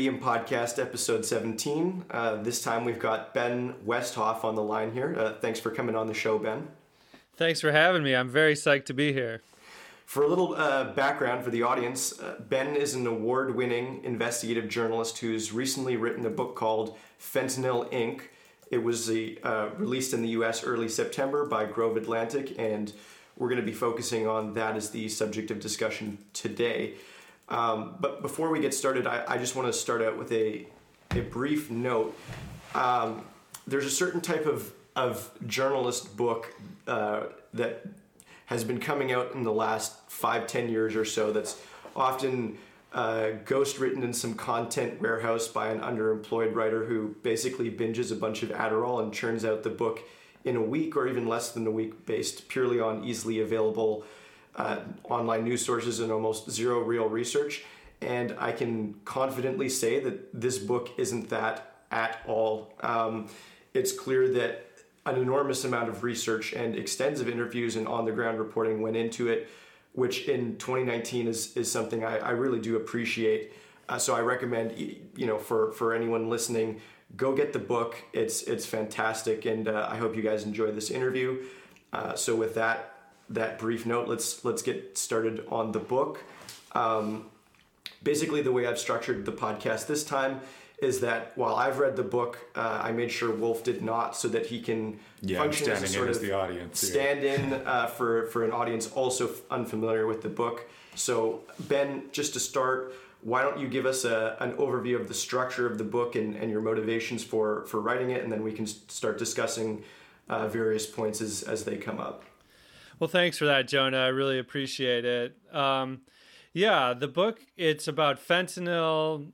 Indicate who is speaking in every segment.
Speaker 1: Welcome to the Palladium Podcast, episode 17. Uh, this time we've got Ben Westhoff on the line here. Uh, thanks for coming on the show, Ben.
Speaker 2: Thanks for having me. I'm very psyched to be here.
Speaker 1: For a little uh, background for the audience, uh, Ben is an award winning investigative journalist who's recently written a book called Fentanyl Inc. It was uh, released in the US early September by Grove Atlantic, and we're going to be focusing on that as the subject of discussion today. Um, but before we get started, I, I, just want to start out with a, a brief note. Um, there's a certain type of, of journalist book uh, that has been coming out in the last five, ten years or so that's often uh, ghost written in some content warehouse by an underemployed writer who basically binges a bunch of Adderall and churns out the book in a week or even less than a week based purely on easily available uh, online news sources and almost zero real research. And I can confidently say that this book isn't that at all. Um, it's clear that an enormous amount of research and extensive interviews and on the ground reporting went into it, which in 2019 is, is something I, I really do appreciate. Uh, so I recommend, you know, for, for anyone listening, go get the book. It's, it's fantastic. And uh, I hope you guys enjoy this interview. Uh, so with that, that brief note, let's, let's get started on the book. Um, basically the way I've structured the podcast this time is that while I've read the book, uh, I made sure Wolf did not, so that he can
Speaker 3: yeah, function as a sort of the audience,
Speaker 1: stand yeah. in uh, for for an audience also unfamiliar with the book. So Ben, just to start, why don't you give us a, an overview of the structure of the book and, and your motivations for for writing it, and then we can start discussing uh, various points as as they come up.
Speaker 2: Well, thanks for that, Jonah. I really appreciate it. Um, yeah, the book it's about fentanyl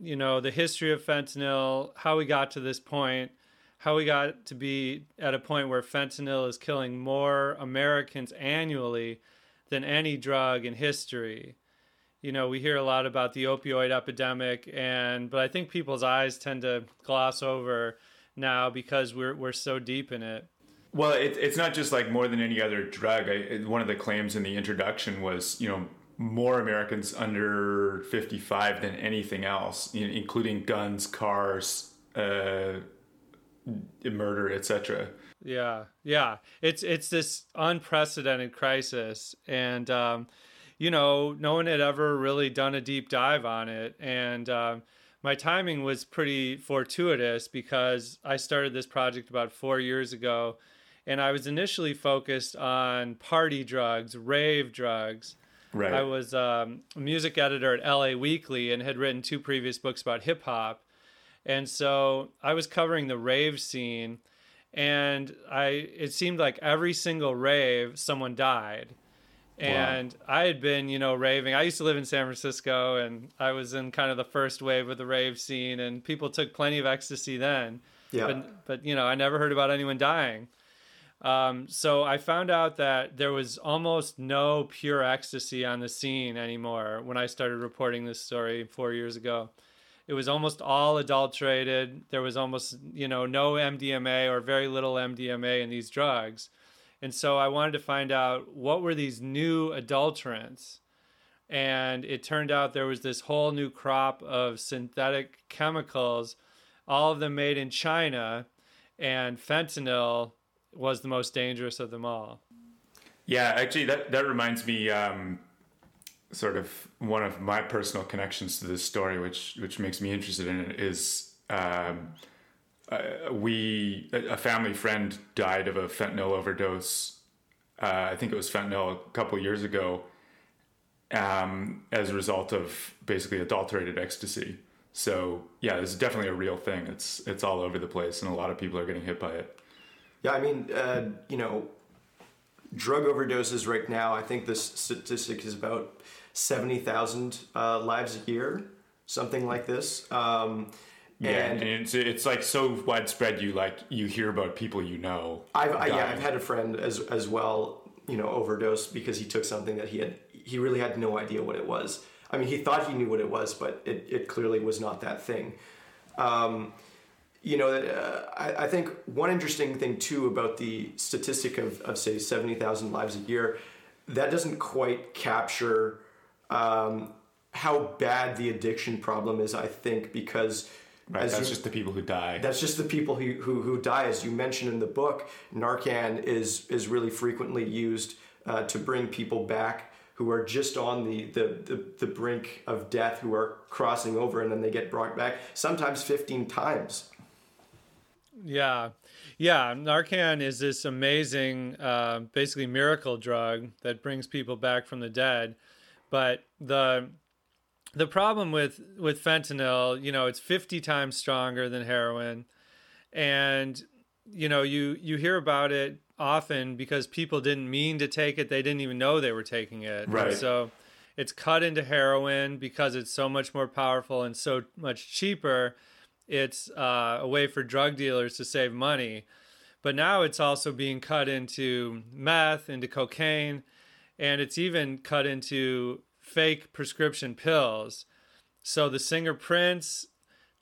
Speaker 2: you know, the history of fentanyl, how we got to this point, how we got to be at a point where fentanyl is killing more Americans annually than any drug in history. You know, we hear a lot about the opioid epidemic and but I think people's eyes tend to gloss over now because we're we're so deep in it.
Speaker 3: Well, it, it's not just like more than any other drug. I, one of the claims in the introduction was, you know, more Americans under 55 than anything else, including guns, cars, uh, murder, etc.
Speaker 2: Yeah, yeah. It's it's this unprecedented crisis, and um, you know, no one had ever really done a deep dive on it, and um, my timing was pretty fortuitous because I started this project about four years ago, and I was initially focused on party drugs, rave drugs
Speaker 3: Right.
Speaker 2: I was um, a music editor at LA Weekly and had written two previous books about hip hop. And so I was covering the rave scene and I it seemed like every single rave someone died. And wow. I had been, you know, raving. I used to live in San Francisco and I was in kind of the first wave of the rave scene and people took plenty of ecstasy then. Yeah. But but you know, I never heard about anyone dying. Um, so I found out that there was almost no pure ecstasy on the scene anymore when I started reporting this story four years ago. It was almost all adulterated. There was almost, you know, no MDMA or very little MDMA in these drugs. And so I wanted to find out what were these new adulterants. And it turned out there was this whole new crop of synthetic chemicals, all of them made in China, and fentanyl was the most dangerous of them all.
Speaker 3: Yeah, actually, that that reminds me, um, sort of one of my personal connections to this story, which which makes me interested in it, is um, uh, we a family friend died of a fentanyl overdose. Uh, I think it was fentanyl a couple years ago, um, as a result of basically adulterated ecstasy. So yeah, is definitely a real thing. It's it's all over the place, and a lot of people are getting hit by it.
Speaker 1: Yeah, I mean, uh, you know, drug overdoses right now, I think this statistic is about 70,000 uh, lives a year, something like this. Um,
Speaker 3: yeah, and, and, it's, it's like so widespread. You like you hear about people you know.
Speaker 1: I've I, yeah, I've had a friend as as well. You know, overdose because he took something that he had he really had no idea what it was. I mean, he thought he knew what it was, but it, it clearly was not that thing. Um, you know, uh, I, I, think one interesting thing too about the statistic of, of say 70,000 lives a year, that doesn't quite capture um, how bad the addiction problem is. I think because
Speaker 3: Right,
Speaker 1: as
Speaker 3: that's
Speaker 1: you-
Speaker 3: just the people who die.
Speaker 1: that's just the people who, who, who die. As you mentioned in the book, Narcan is, is really frequently used uh, to bring people back who are just on the, the, the, the brink of death, who are crossing over, and then they get brought back, sometimes 15 times.
Speaker 2: Yeah. Yeah. Narcan is this amazing, uh, basically miracle drug that brings people back from the dead. But the the problem with with fentanyl, you know, it's 50 times stronger than heroin. And you know, you you hear about it often because people didn't mean to take it, they didn't even know they were taking it. And
Speaker 3: Right.
Speaker 2: so it's cut into heroin because it's so much more powerful and so much cheaper. It's uh, a way for drug dealers to save money. But now it's also being cut into meth, into cocaine, and it's even cut into fake prescription pills. So the singer Prince,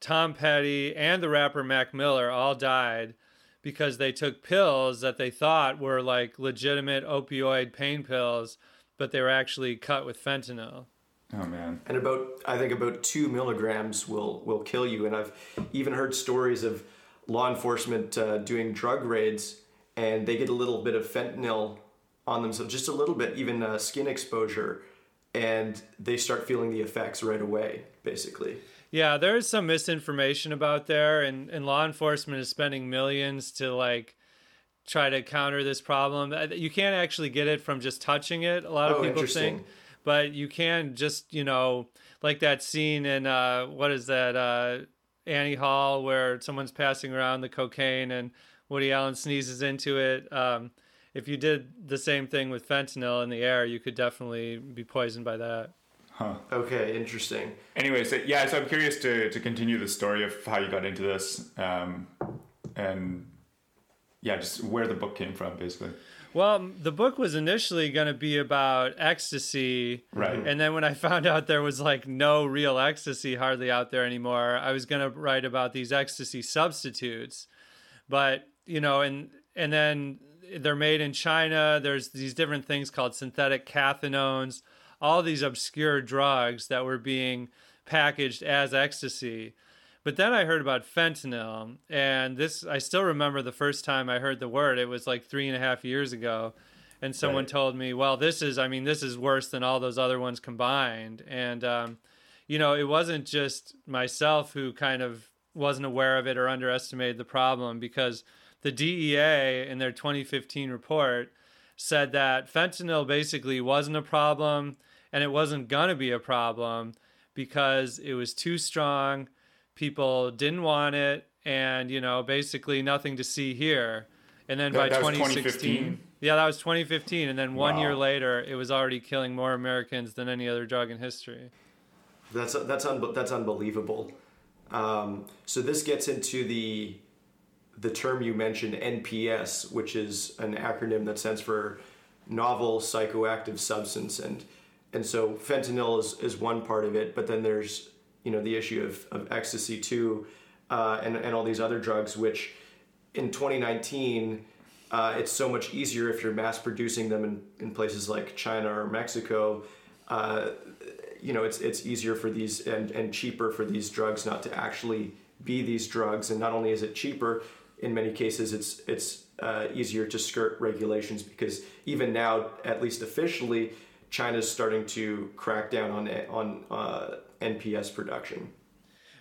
Speaker 2: Tom Petty, and the rapper Mac Miller all died because they took pills that they thought were like legitimate opioid pain pills, but they were actually cut with fentanyl.
Speaker 3: Oh man.
Speaker 1: and about I think about two milligrams will will kill you. And I've even heard stories of law enforcement uh, doing drug raids, and they get a little bit of fentanyl on them, so just a little bit, even uh, skin exposure, and they start feeling the effects right away, basically.
Speaker 2: Yeah, there is some misinformation about there, and, and law enforcement is spending millions to like try to counter this problem. Uh, You can't actually get it from just touching it. A lot of
Speaker 1: Oh,
Speaker 2: people
Speaker 1: interesting.
Speaker 2: think, but you can just you know like that scene in uh, what is that uh, Annie Hall where someone's passing around the cocaine and Woody Allen sneezes into it. Um, if you did the same thing with fentanyl in the air, you could definitely be poisoned by that.
Speaker 3: Huh.
Speaker 1: Okay, interesting.
Speaker 3: Anyway, so yeah, so I'm curious to to continue the story of how you got into this, um, and yeah, just where the book came from, basically.
Speaker 2: Well, the book was initially going to be about ecstasy.
Speaker 3: Right.
Speaker 2: And then when I found out there was like no real ecstasy hardly out there anymore, I was going to write about these ecstasy substitutes. But, you know, and and then they're made in China. There's these different things called synthetic cathinones, all these obscure drugs that were being packaged as ecstasy. But then I heard about fentanyl, and this I still remember the first time I heard the word. It was like three and a half years ago, and someone
Speaker 3: Right.
Speaker 2: told me, "Well, this is I mean, this is worse than all those other ones combined." And um, you know, it wasn't just myself who kind of wasn't aware of it or underestimated the problem because the DEA in their 2015 report said that fentanyl basically wasn't a problem and it wasn't going to be a problem because it was too strong people didn't want it and you know basically nothing to see here and then by
Speaker 3: That- that
Speaker 2: 2016
Speaker 3: 2015?
Speaker 2: yeah that was 2015 and then one
Speaker 3: Wow.
Speaker 2: year later it was already killing more americans than any other drug in history
Speaker 1: That's that's un- that's unbelievable. Um, so this gets into the the term you mentioned, NPS, which is an acronym that stands for novel psychoactive substance, and and so fentanyl is, is one part of it, but then there's you know the issue of, of ecstasy too, uh, and and all these other drugs, which in 2019. Uh, it's so much easier if you're mass producing them in, in places like China or Mexico. Uh, you know, it's it's easier for these and, and cheaper for these drugs not to actually be these drugs. And not only is it cheaper, in many cases, it's it's uh, easier to skirt regulations because even now, at least officially, China's starting to crack down on on uh, NPS production.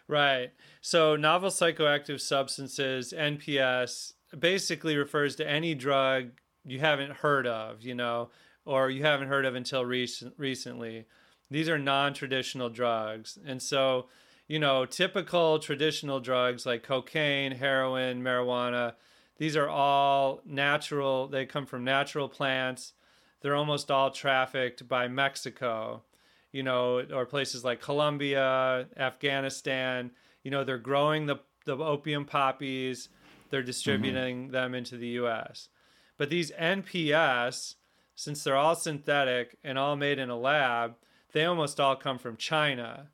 Speaker 2: Right. So, novel psychoactive substances, NPS, basically refers to any drug you haven't heard of, you know, or you haven't heard of until recent, recently. These are non traditional drugs. And so, you know, typical traditional drugs like cocaine, heroin, marijuana, these are all natural. They come from natural plants. They're almost all trafficked by Mexico you know, or places like Colombia, Afghanistan. You know, they're growing the, the opium poppies, they're mm-hmm. distributing them into the US. But these NPS, since they're all synthetic and all made in a lab, they almost all come from China.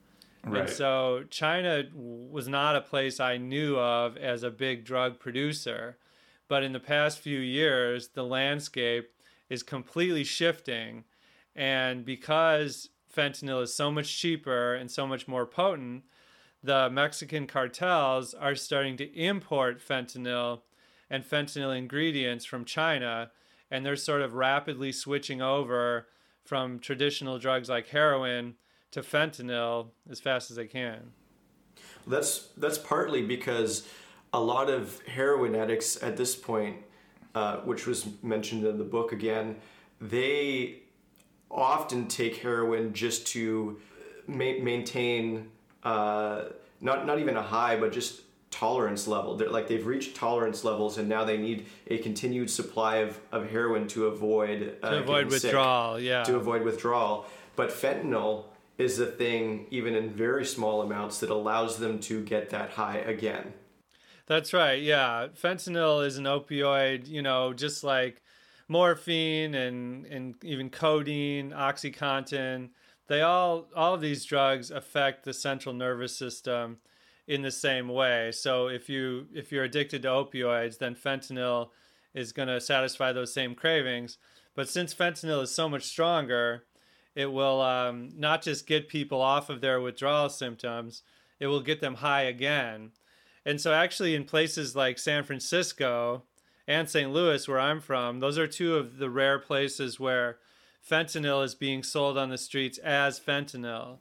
Speaker 3: Right.
Speaker 2: And so China was not a place I knew of as a big drug producer. But in the past few years, the landscape is completely shifting. And because fentanyl is so much cheaper and so much more potent, the Mexican cartels are starting to import fentanyl and fentanyl ingredients from China, and they're sort of rapidly switching over from traditional drugs like heroin to fentanyl as fast as they can.
Speaker 1: That's that's partly because a lot of heroin addicts at this point, uh, which was mentioned in the book again, they often take heroin just to ma- maintain uh, not not even a high, but just tolerance level. They're like they've reached tolerance levels, and now they need a continued supply of, of heroin to avoid
Speaker 2: uh, to avoid withdrawal.
Speaker 1: Sick,
Speaker 2: yeah,
Speaker 1: to avoid withdrawal. But fentanyl is a thing, even in very small amounts, that allows them to get that high again.
Speaker 2: That's right. Yeah, fentanyl is an opioid. You know, just like morphine and and even codeine, OxyContin. They all all of these drugs affect the central nervous system in the same way. So if you if you're addicted to opioids, then fentanyl is going to satisfy those same cravings. But since fentanyl is so much stronger, it will um, not just get people off of their withdrawal symptoms, it will get them high again. And so, actually, in places like San Francisco and St. Louis, where I'm from, those are two of the rare places where fentanyl is being sold on the streets as fentanyl.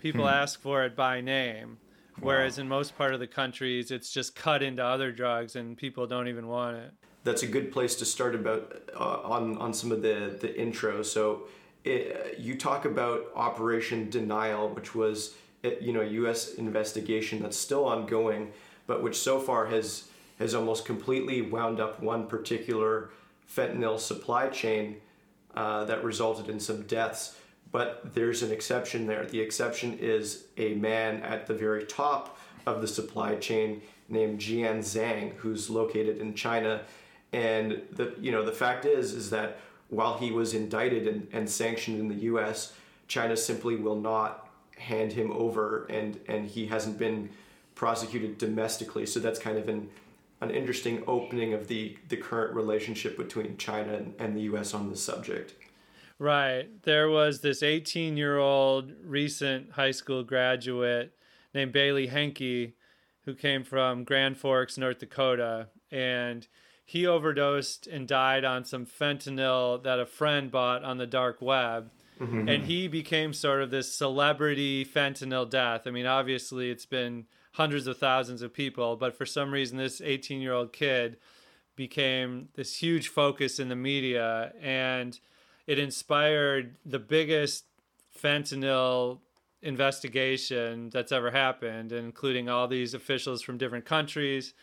Speaker 2: People hmm. ask for it by name. Whereas wow. in most part of the countries, it's just cut into other drugs and people don't even want it.
Speaker 1: That's a good place to start about uh, on on some of the the intro. So it, you talk about Operation Denial, which was you know U.S. investigation that's still ongoing, but which so far has has almost completely wound up one particular fentanyl supply chain uh, that resulted in some deaths. But there's an exception there. The exception is a man at the very top of the supply chain named Jian Zhang, who's located in China. And the you know the fact is is that while he was indicted and, and sanctioned in the U.S., China simply will not hand him over, and and he hasn't been prosecuted domestically. So that's kind of an an interesting opening of the the current relationship between China and, and the U.S. on this subject.
Speaker 2: Right. There was this 18 year old recent high school graduate named Bailey Henke who came from Grand Forks, North Dakota, and he overdosed and died on some fentanyl that a friend bought on the dark web. Mm-hmm. And he became sort of this celebrity fentanyl death. I mean, obviously, it's been hundreds of thousands of people, but for some reason, this 18 year old kid became this huge focus in the media and it inspired the biggest fentanyl investigation that's ever happened, including all these officials from different countries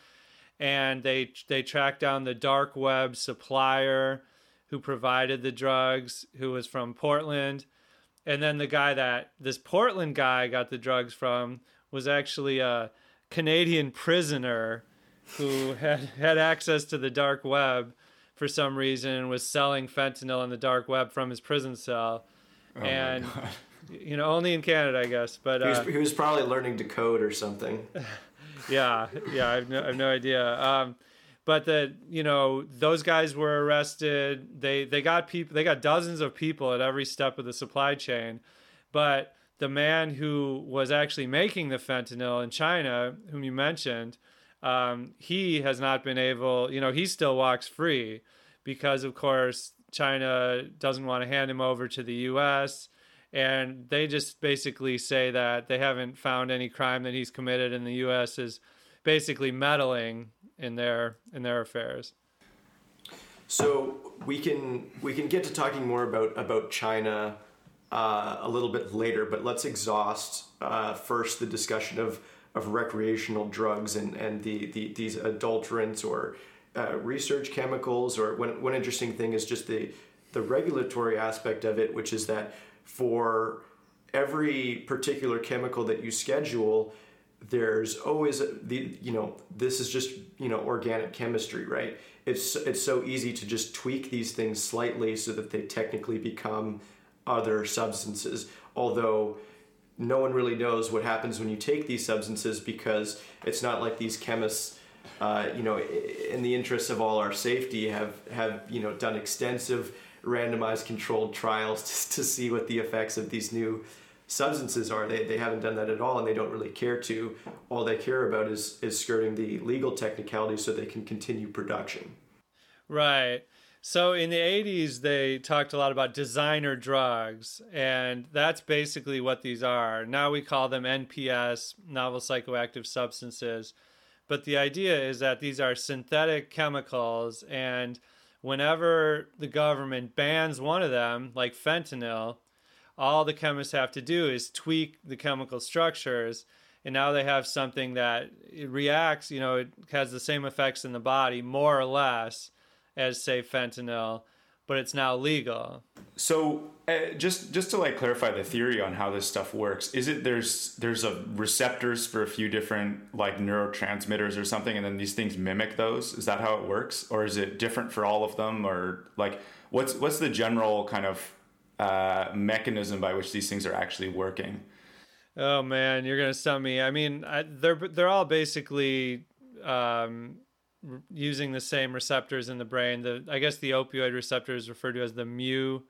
Speaker 2: and they they tracked down the dark web supplier who provided the drugs, who was from Portland, and then the guy that this Portland guy got the drugs from was actually a Canadian prisoner who had had access to the dark web for some reason and was selling fentanyl on the dark web from his prison cell. Oh and you know, only in Canada, I guess. But
Speaker 1: uh, he, was, he was probably learning to code or something.
Speaker 2: yeah, yeah, I have no, I have no idea. Um, but that you know those guys were arrested. They they got people. They got dozens of people at every step of the supply chain. But the man who was actually making the fentanyl in China, whom you mentioned, um, he has not been able. You know, he still walks free because, of course, China doesn't want to hand him over to the U.S and they just basically say that they haven't found any crime that he's committed and the US is basically meddling in their in their affairs.
Speaker 1: So we can we can get to talking more about about China uh, a little bit later, but let's exhaust uh, first the discussion of of recreational drugs and and the, the these adulterants or uh, research chemicals. Or one one interesting thing is just the the regulatory aspect of it, which is that for every particular chemical that you schedule there's always the you know this is just you know organic chemistry right it's it's so easy to just tweak these things slightly so that they technically become other substances although no one really knows what happens when you take these substances because it's not like these chemists uh, you know in the interest of all our safety have have you know done extensive randomized controlled trials to, to see what the effects of these new substances are. They, they haven't done that at all and they don't really care to. All they care about is, is skirting the legal technicalities so they can continue production.
Speaker 2: Right. So in the 80s, they talked a lot about designer drugs, and that's basically what these are. Now we call them NPS, novel psychoactive substances. But the idea is that these are synthetic chemicals, and whenever the government bans one of them, like fentanyl, all the chemists have to do is tweak the chemical structures and now they have something that it reacts you know it has the same effects in the body more or less as say fentanyl but it's now legal
Speaker 3: so uh, just just to like clarify the theory on how this stuff works is it there's there's a receptors for a few different like neurotransmitters or something and then these things mimic those is that how it works or is it different for all of them or like what's what's the general kind of uh, mechanism by which these things are actually working.
Speaker 2: Oh man, you're gonna stump me. I mean, I, they're they're all basically um, using the same receptors in the brain. The I guess the opioid receptor is referred to as the mu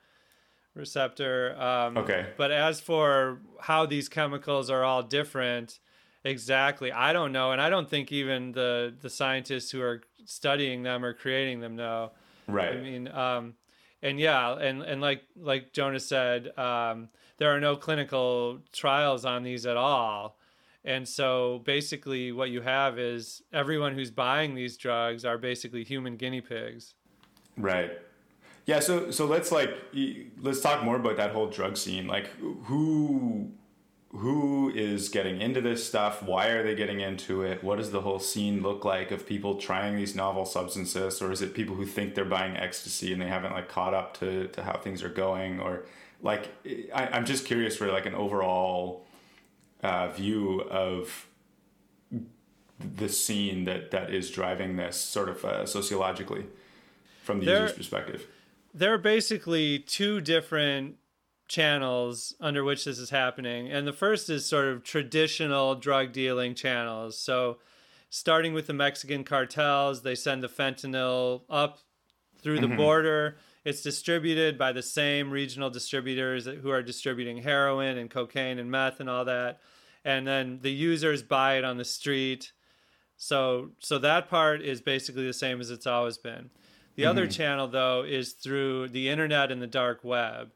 Speaker 2: receptor. Um,
Speaker 3: okay.
Speaker 2: But as for how these chemicals are all different, exactly, I don't know, and I don't think even the the scientists who are studying them or creating them know.
Speaker 3: Right.
Speaker 2: I mean, um, and yeah, and and like like Jonas said, um, there are no clinical trials on these at all. And so basically, what you have is everyone who's buying these drugs are basically human guinea pigs.
Speaker 3: Right. Yeah. So so let's like let's talk more about that whole drug scene. Like who who is getting into this stuff? Why are they getting into it? What does the whole scene look like of people trying these novel substances, or is it people who think they're buying ecstasy and they haven't like caught up to, to how things are going, or like I, I'm just curious for like an overall uh, view of the scene that that is driving this sort of uh, sociologically from the there, user's perspective.
Speaker 2: There are basically two different channels under which this is happening. And the first is sort of traditional drug dealing channels. So, starting with the Mexican cartels, they send the fentanyl up through the mm-hmm. border. It's distributed by the same regional distributors who are distributing heroin and cocaine and meth and all that. And then the users buy it on the street. So so that part is basically the same as it's always been. The mm-hmm. other channel though is through the internet and the dark web.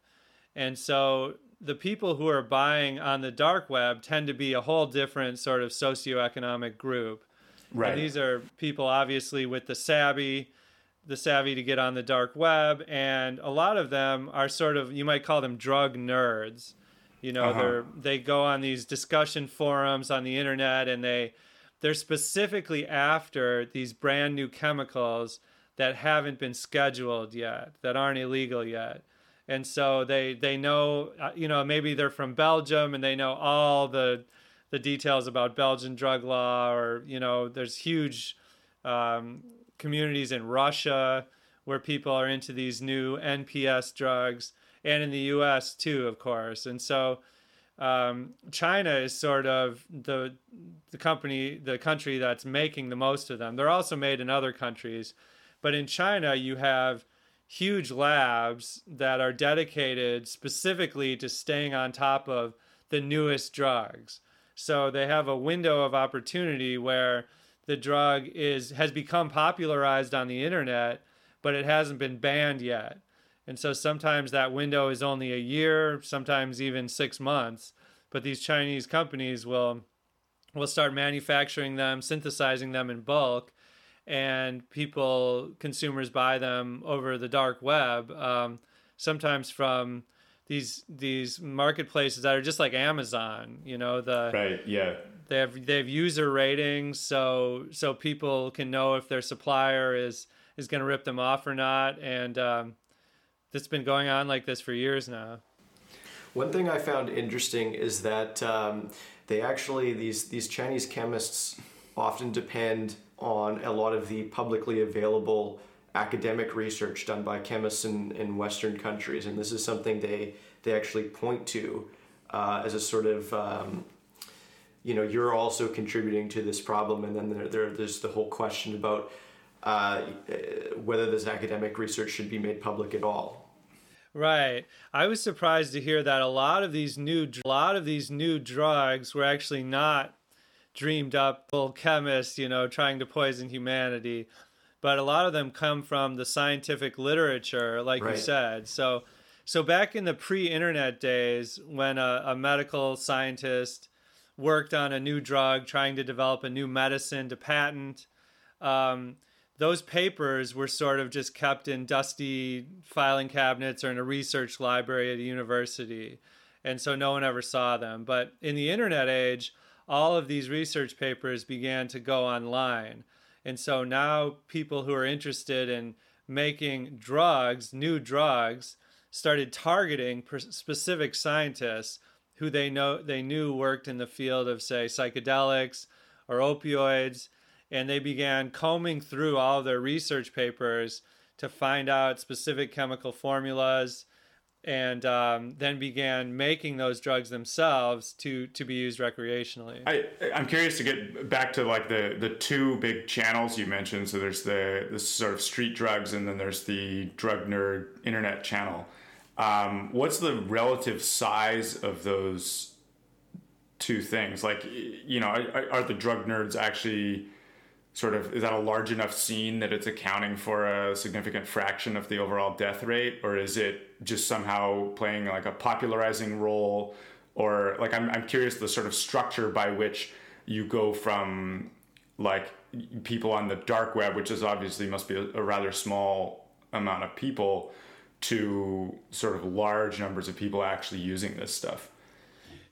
Speaker 2: And so the people who are buying on the dark web tend to be a whole different sort of socioeconomic group.
Speaker 3: Right.
Speaker 2: And these are people obviously with the savvy, the savvy to get on the dark web, and a lot of them are sort of you might call them drug nerds. You know, uh-huh. they're they go on these discussion forums on the internet and they they're specifically after these brand new chemicals that haven't been scheduled yet, that aren't illegal yet and so they they know uh, you know maybe they're from Belgium and they know all the the details about Belgian drug law or you know there's huge um, communities in Russia where people are into these new NPS drugs and in the US too of course and so um, China is sort of the the company the country that's making the most of them they're also made in other countries but in China you have huge labs that are dedicated specifically to staying on top of the newest drugs. So they have a window of opportunity where the drug is has become popularized on the internet, but it hasn't been banned yet. And so sometimes that window is only a year, sometimes even 6 months, but these Chinese companies will will start manufacturing them, synthesizing them in bulk and people consumers buy them over the dark web um, sometimes from these these marketplaces that are just like Amazon you know the
Speaker 3: right yeah
Speaker 2: they have they have user ratings so so people can know if their supplier is is going to rip them off or not and um, it's been going on like this for years now.
Speaker 1: One thing I found interesting is that um, they actually these these Chinese chemists often depend on a lot of the publicly available academic research done by chemists in, in Western countries, and this is something they they actually point to uh, as a sort of um, you know you're also contributing to this problem, and then there, there there's the whole question about uh, whether this academic research should be made public at all.
Speaker 2: Right. I was surprised to hear that a lot of these new a lot of these new drugs were actually not dreamed up by chemists, you know, trying to poison humanity, but a lot of them come from the scientific literature, like right. you said. So, so back in the pre-internet days, when a, a medical scientist worked on a new drug, trying to develop a new medicine to patent. Um, those papers were sort of just kept in dusty filing cabinets or in a research library at a university. And so no one ever saw them. But in the internet age, all of these research papers began to go online. And so now people who are interested in making drugs, new drugs, started targeting specific scientists who they know they knew worked in the field of say psychedelics or opioids and they began combing through all their research papers to find out specific chemical formulas and um, then began making those drugs themselves to to be used recreationally.
Speaker 3: I, I'm curious to get back to like the the two big channels you mentioned. So there's the the sort of street drugs, and then there's the drug nerd internet channel. Um, what's the relative size of those two things? Like, you know, are, are, the drug nerds actually sort of is that a large enough scene that it's accounting for a significant fraction of the overall death rate, or is it just somehow playing like a popularizing role? Or like, I'm I'm curious the sort of structure by which you go from like people on the dark web, which is obviously must be a, a rather small amount of people to sort of large numbers of people actually using this stuff.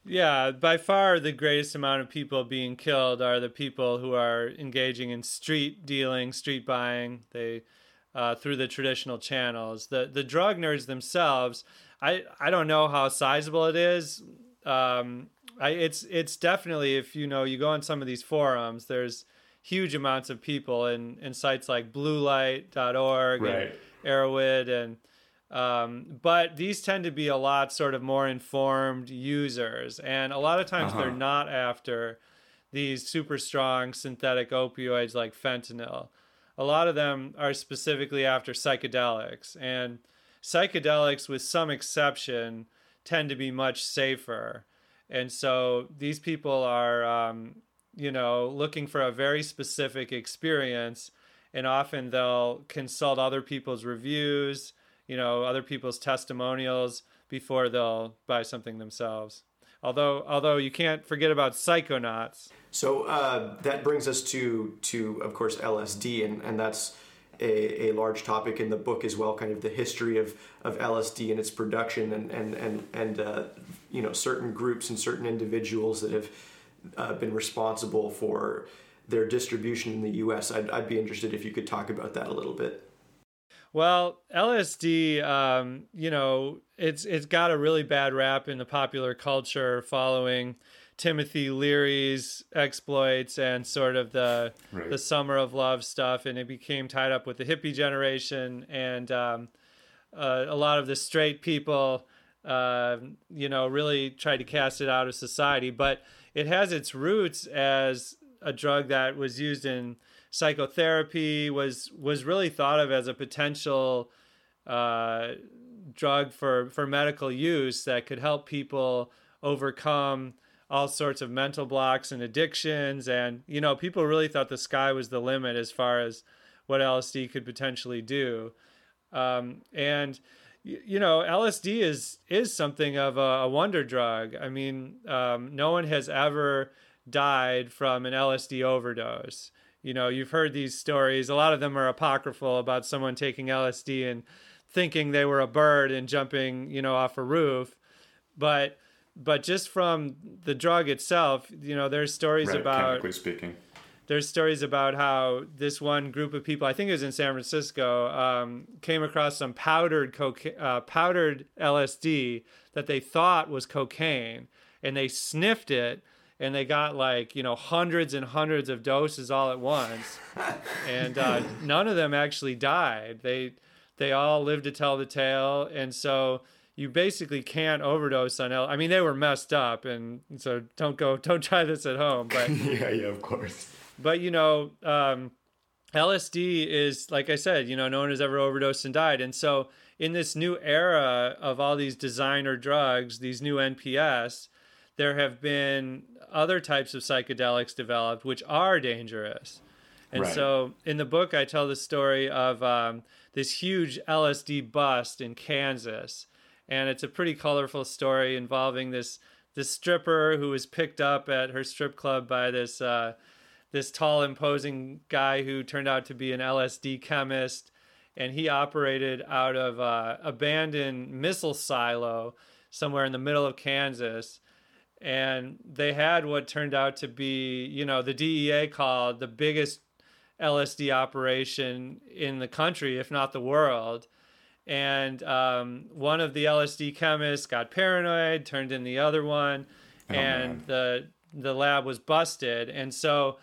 Speaker 2: Yeah, by far the greatest amount of people being killed are the people who are engaging in street dealing, street buying. They uh, through the traditional channels. The the drug nerds themselves, I I don't know how sizable it is. Um, I, it's it's definitely if you know you go on some of these forums, there's huge amounts of people in in sites like BlueLight.org right. and Erowid and um, but these tend to be a lot sort of more informed users, and a lot of times uh-huh. they're not after these super strong synthetic opioids like fentanyl. A lot of them are specifically after psychedelics, and psychedelics, with some exception, tend to be much safer. And so these people are, um, you know, looking for a very specific experience, and often they'll consult other people's reviews you know other people's testimonials before they'll buy something themselves. Although although you can't forget about psychonauts.
Speaker 1: So uh, that brings us to to of course LSD and and that's a, a large topic in the book as well, kind of the history of, of LSD and its production and and and and uh, you know certain groups and certain individuals that have uh, been responsible for their distribution in the U.S. I'd, I'd be interested if you could talk about that a little bit.
Speaker 2: Well, LSD, um, you know, it's it's got a really bad rap in the popular culture following Timothy Leary's exploits and sort of the right. the summer of love stuff, and it became tied up with the hippie generation and um, uh, a lot of the straight people, uh, you know, really tried to cast it out of society. But it has its roots as a drug that was used in psychotherapy was was really thought of as a potential uh, drug for for medical use that could help people overcome all sorts of mental blocks and addictions. And you know people really thought the sky was the limit as far as what LSD could potentially do. Um, and you know LSD is is something of a, a wonder drug. I mean um, no one has ever died from an LSD overdose you know, you've heard these stories. A lot of them are apocryphal about someone taking LSD and thinking they were a bird and jumping, you know, off a roof. But but just from the drug itself, you know, there's stories right, about
Speaker 3: chemically speaking.
Speaker 2: There's stories about how this one group of people, I think it was in San Francisco, um, came across some powdered coca- uh, powdered LSD that they thought was cocaine, and they sniffed it and they got like you know hundreds and hundreds of doses all at once, and uh, none of them actually died. They they all lived to tell the tale, and so you basically can't overdose on L. I mean, they were messed up, and so don't go, don't try this at home. But
Speaker 3: yeah, yeah, of course.
Speaker 2: But you know, um, LSD is like I said, you know, no one has ever overdosed and died, and so in this new era of all these designer drugs, these new NPS, there have been other types of psychedelics developed which are dangerous. And
Speaker 3: Right.
Speaker 2: so in the book, I tell the story of um, this huge LSD bust in Kansas. And it's a pretty colorful story involving this this stripper who was picked up at her strip club by this uh, this tall, imposing guy who turned out to be an LSD chemist, and he operated out of uh, abandoned missile silo somewhere in the middle of Kansas. And they had what turned out to be, you know, the DEA called the biggest LSD operation in the country, if not the world. And um, one of the LSD chemists got paranoid, turned in the other one, and
Speaker 3: man.
Speaker 2: the the lab was busted. And so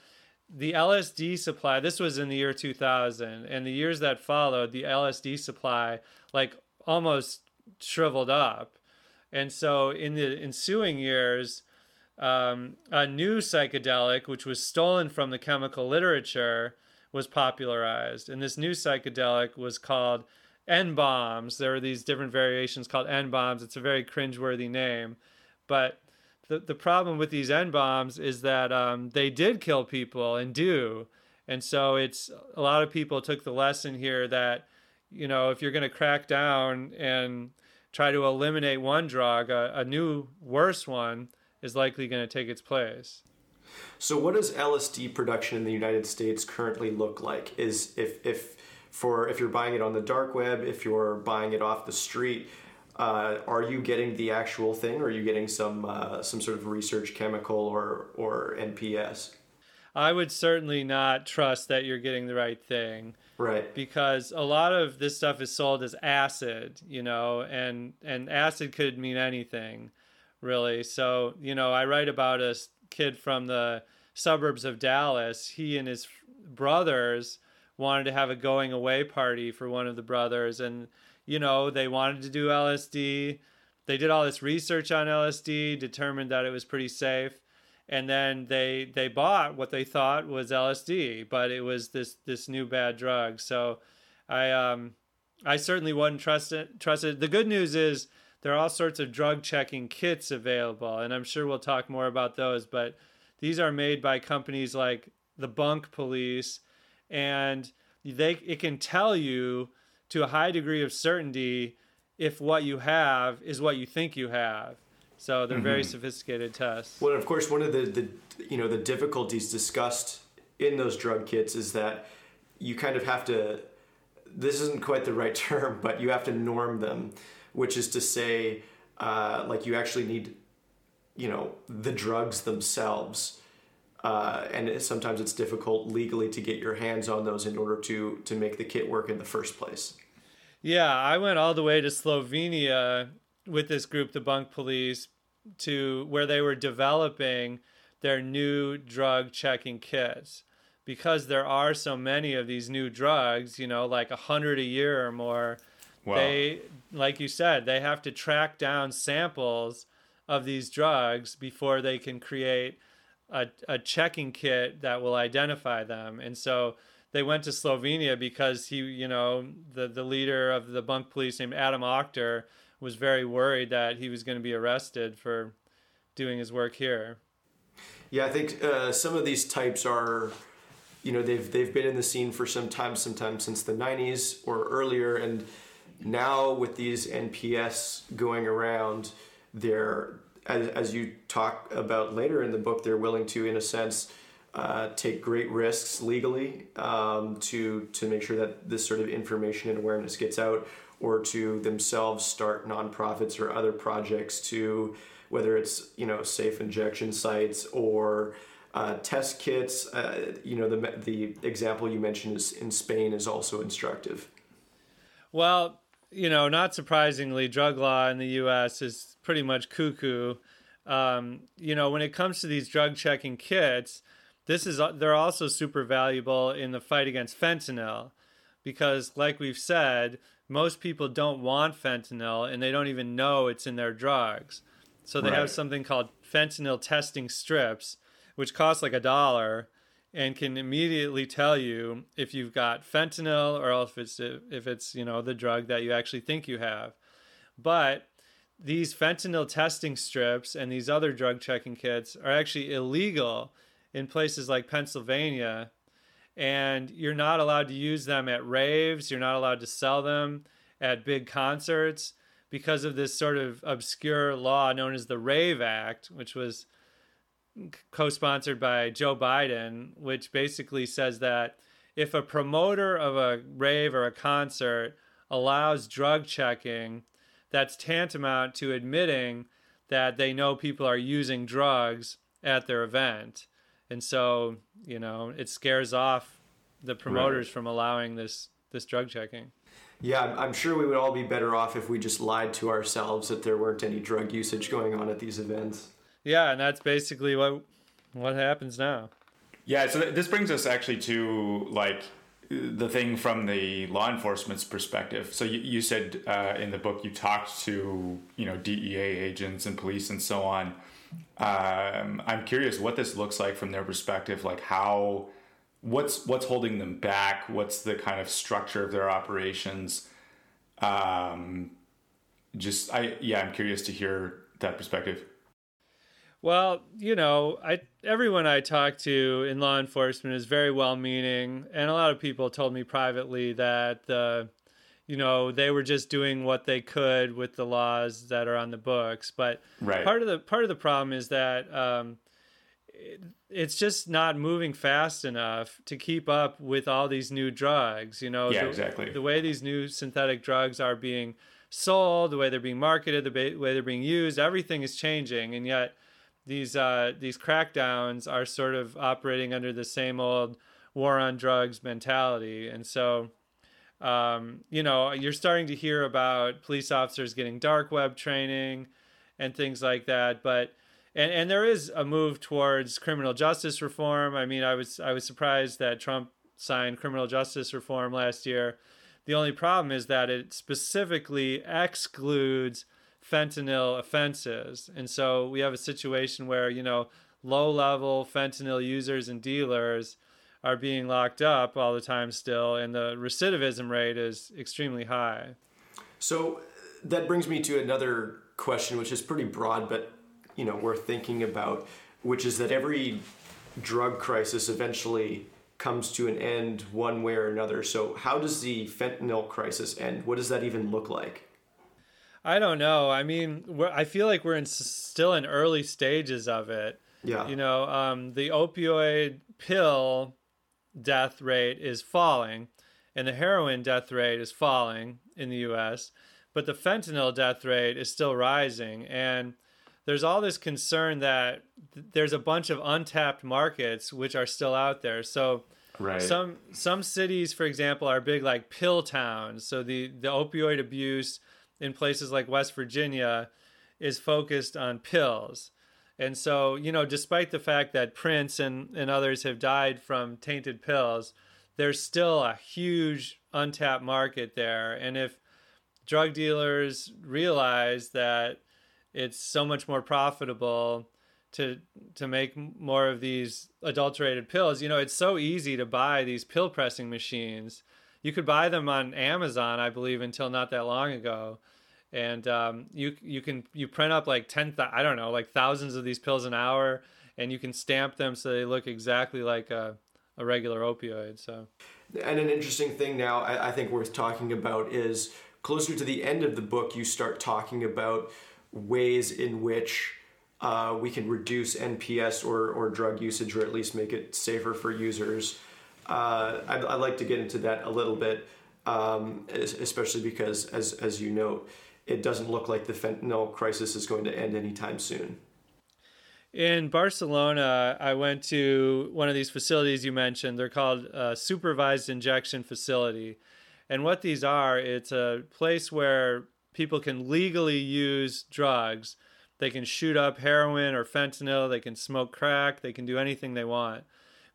Speaker 2: the LSD supply, this was in the year 2000, and the years that followed, the LSD supply like almost shriveled up. And so in the ensuing years, um, a new psychedelic, which was stolen from the chemical literature, was popularized. And this new psychedelic was called N bombs. There are these different variations called N bombs. It's a very cringeworthy name. But the, the problem with these N bombs is that um, they did kill people and do. And so it's a lot of people took the lesson here that, you know, if you're going to crack down and try to eliminate one drug, a, a new, worse one is likely going to take its place.
Speaker 1: So, what does LSD production in the United States currently look like? Is if if for if you're buying it on the dark web, if you're buying it off the street, uh, are you getting the actual thing, or are you getting some uh, some sort of research chemical or or NPS?
Speaker 2: I would certainly not trust that you're getting the right thing
Speaker 1: Right.
Speaker 2: because a lot of this stuff is sold as acid, you know, and and acid could mean anything, really. So, you know, I write about a kid from the suburbs of Dallas. He and his brothers wanted to have a going away party for one of the brothers and you know, they wanted to do LSD. They did all this research on LSD, determined that it was pretty safe and then they they bought what they thought was LSD, but it was this this new bad drug. So I um I certainly wouldn't trust it. The good news is there are all sorts of drug checking kits available, and I'm sure we'll talk more about those. But these are made by companies like the Bunk Police, and they it can tell you to a high degree of certainty if what you have is what you think you have. So they're very sophisticated tests.
Speaker 1: Well, of course, one of the, the you know the difficulties discussed in those drug kits is that you kind of have to. This isn't quite the right term, but you have to norm them, which is to say, uh, like you actually need, you know, the drugs themselves, uh, and it, sometimes it's difficult legally to get your hands on those in order to to make the kit work in the first place.
Speaker 2: Yeah, I went all the way to Slovenia with this group, the Bunk Police, to where they were developing their new drug checking kits. Because there are so many of these new drugs, you know, like a hundred a year or more,
Speaker 3: Wow.
Speaker 2: they, like you said, they have to track down samples of these drugs before they can create a, a checking kit that will identify them. And so they went to Slovenia because he, you know, the, the leader of the bunk police named Adam Auctor was very worried that he was going to be arrested for doing his work here.
Speaker 1: Yeah, I think uh, some of these types are, you know, they've they've been in the scene for some time, sometimes since the '90s or earlier, and now with these NPS going around, they're as, as you talk about later in the book, they're willing to, in a sense, uh, take great risks legally um, to to make sure that this sort of information and awareness gets out, or to themselves start nonprofits or other projects to whether it's you know safe injection sites or uh, test kits. Uh, you know the the example you mentioned is in Spain is also instructive.
Speaker 2: Well, you know, not surprisingly, drug law in the U.S. is pretty much cuckoo. Um, you know, when it comes to these drug checking kits, this is they're also super valuable in the fight against fentanyl, because, like we've said, most people don't want fentanyl and they don't even know it's in their drugs. So they have something called fentanyl testing strips, which cost like a dollar, and can immediately tell you if you've got fentanyl or if it's if it's you know the drug that you actually think you have. But these fentanyl testing strips and these other drug checking kits are actually illegal in places like Pennsylvania and you're not allowed to use them at raves, you're not allowed to sell them at big concerts because of this sort of obscure law known as the Rave Act, which was co-sponsored by Joe Biden, which basically says that if a promoter of a rave or a concert allows drug checking, that's tantamount to admitting that they know people are using drugs at their event. And so, you know, it scares off the promoters right. from allowing this this drug checking.
Speaker 1: Yeah, I'm sure we would all be better off if we just lied to ourselves that there weren't any drug usage going on at these events.
Speaker 2: Yeah, and that's basically what what happens now.
Speaker 3: Yeah, so th- this brings us actually to like the thing from the law enforcement's perspective. So you, you said uh, in the book you talked to you know DEA agents and police and so on. Um, I'm curious what this looks like from their perspective. Like how, what's what's holding them back? What's the kind of structure of their operations? Um, just I yeah, I'm curious to hear that perspective.
Speaker 2: Well, you know, I everyone I talk to in law enforcement is very well-meaning, and a lot of people told me privately that the, you know, they were just doing what they could with the laws that are on the books. But
Speaker 3: right.
Speaker 2: part of the part of the problem is that um, it, it's just not moving fast enough to keep up with all these new drugs. You know,
Speaker 3: yeah,
Speaker 2: the,
Speaker 3: exactly.
Speaker 2: The way these new synthetic drugs are being sold, the way they're being marketed, the way they're being used, everything is changing, and yet these uh, these crackdowns are sort of operating under the same old war on drugs mentality, and so um, you know you're starting to hear about police officers getting dark web training and things like that, but. And, and there is a move towards criminal justice reform. I mean, I was I was surprised that Trump signed criminal justice reform last year. The only problem is that it specifically excludes fentanyl offenses. And so we have a situation where, you know, low level fentanyl users and dealers are being locked up all the time still, and the recidivism rate is extremely high.
Speaker 1: So that brings me to another question, which is pretty broad, but you know worth thinking about, which is that every drug crisis eventually comes to an end one way or another. So how does the fentanyl crisis end? What does that even look like?
Speaker 2: I don't know. I mean, I feel like we're in still in early stages of it.
Speaker 1: Yeah.
Speaker 2: You know, um, the opioid pill death rate is falling, and the heroin death rate is falling in the U.S., but the fentanyl death rate is still rising, and there's all this concern that th- there's a bunch of untapped markets which are still out there. So.
Speaker 3: Right.
Speaker 2: Some some cities, for example, are big like pill towns. So the the opioid abuse in places like West Virginia is focused on pills. And so, you know, despite the fact that Prince and, and others have died from tainted pills, there's still a huge untapped market there. And if drug dealers realize that it's so much more profitable to to make more of these adulterated pills, you know, it's so easy to buy these pill pressing machines you could buy them on Amazon, I believe, until not that long ago. And um, you you can you print up like ten I don't know like thousands of these pills an hour, and you can stamp them so they look exactly like a, a regular opioid. So,
Speaker 1: and an interesting thing now I, I think worth talking about is closer to the end of the book, you start talking about ways in which uh, we can reduce NPS or, or drug usage, or at least make it safer for users uh, I'd, I'd, like to get into that a little bit, um, especially because, as, as you note, it doesn't look like the fentanyl crisis is going to end anytime soon.
Speaker 2: In Barcelona, I went to one of these facilities you mentioned. They're called a supervised injection facility. And what these are, it's a place where people can legally use drugs. They can shoot up heroin or fentanyl, they can smoke crack, they can do anything they want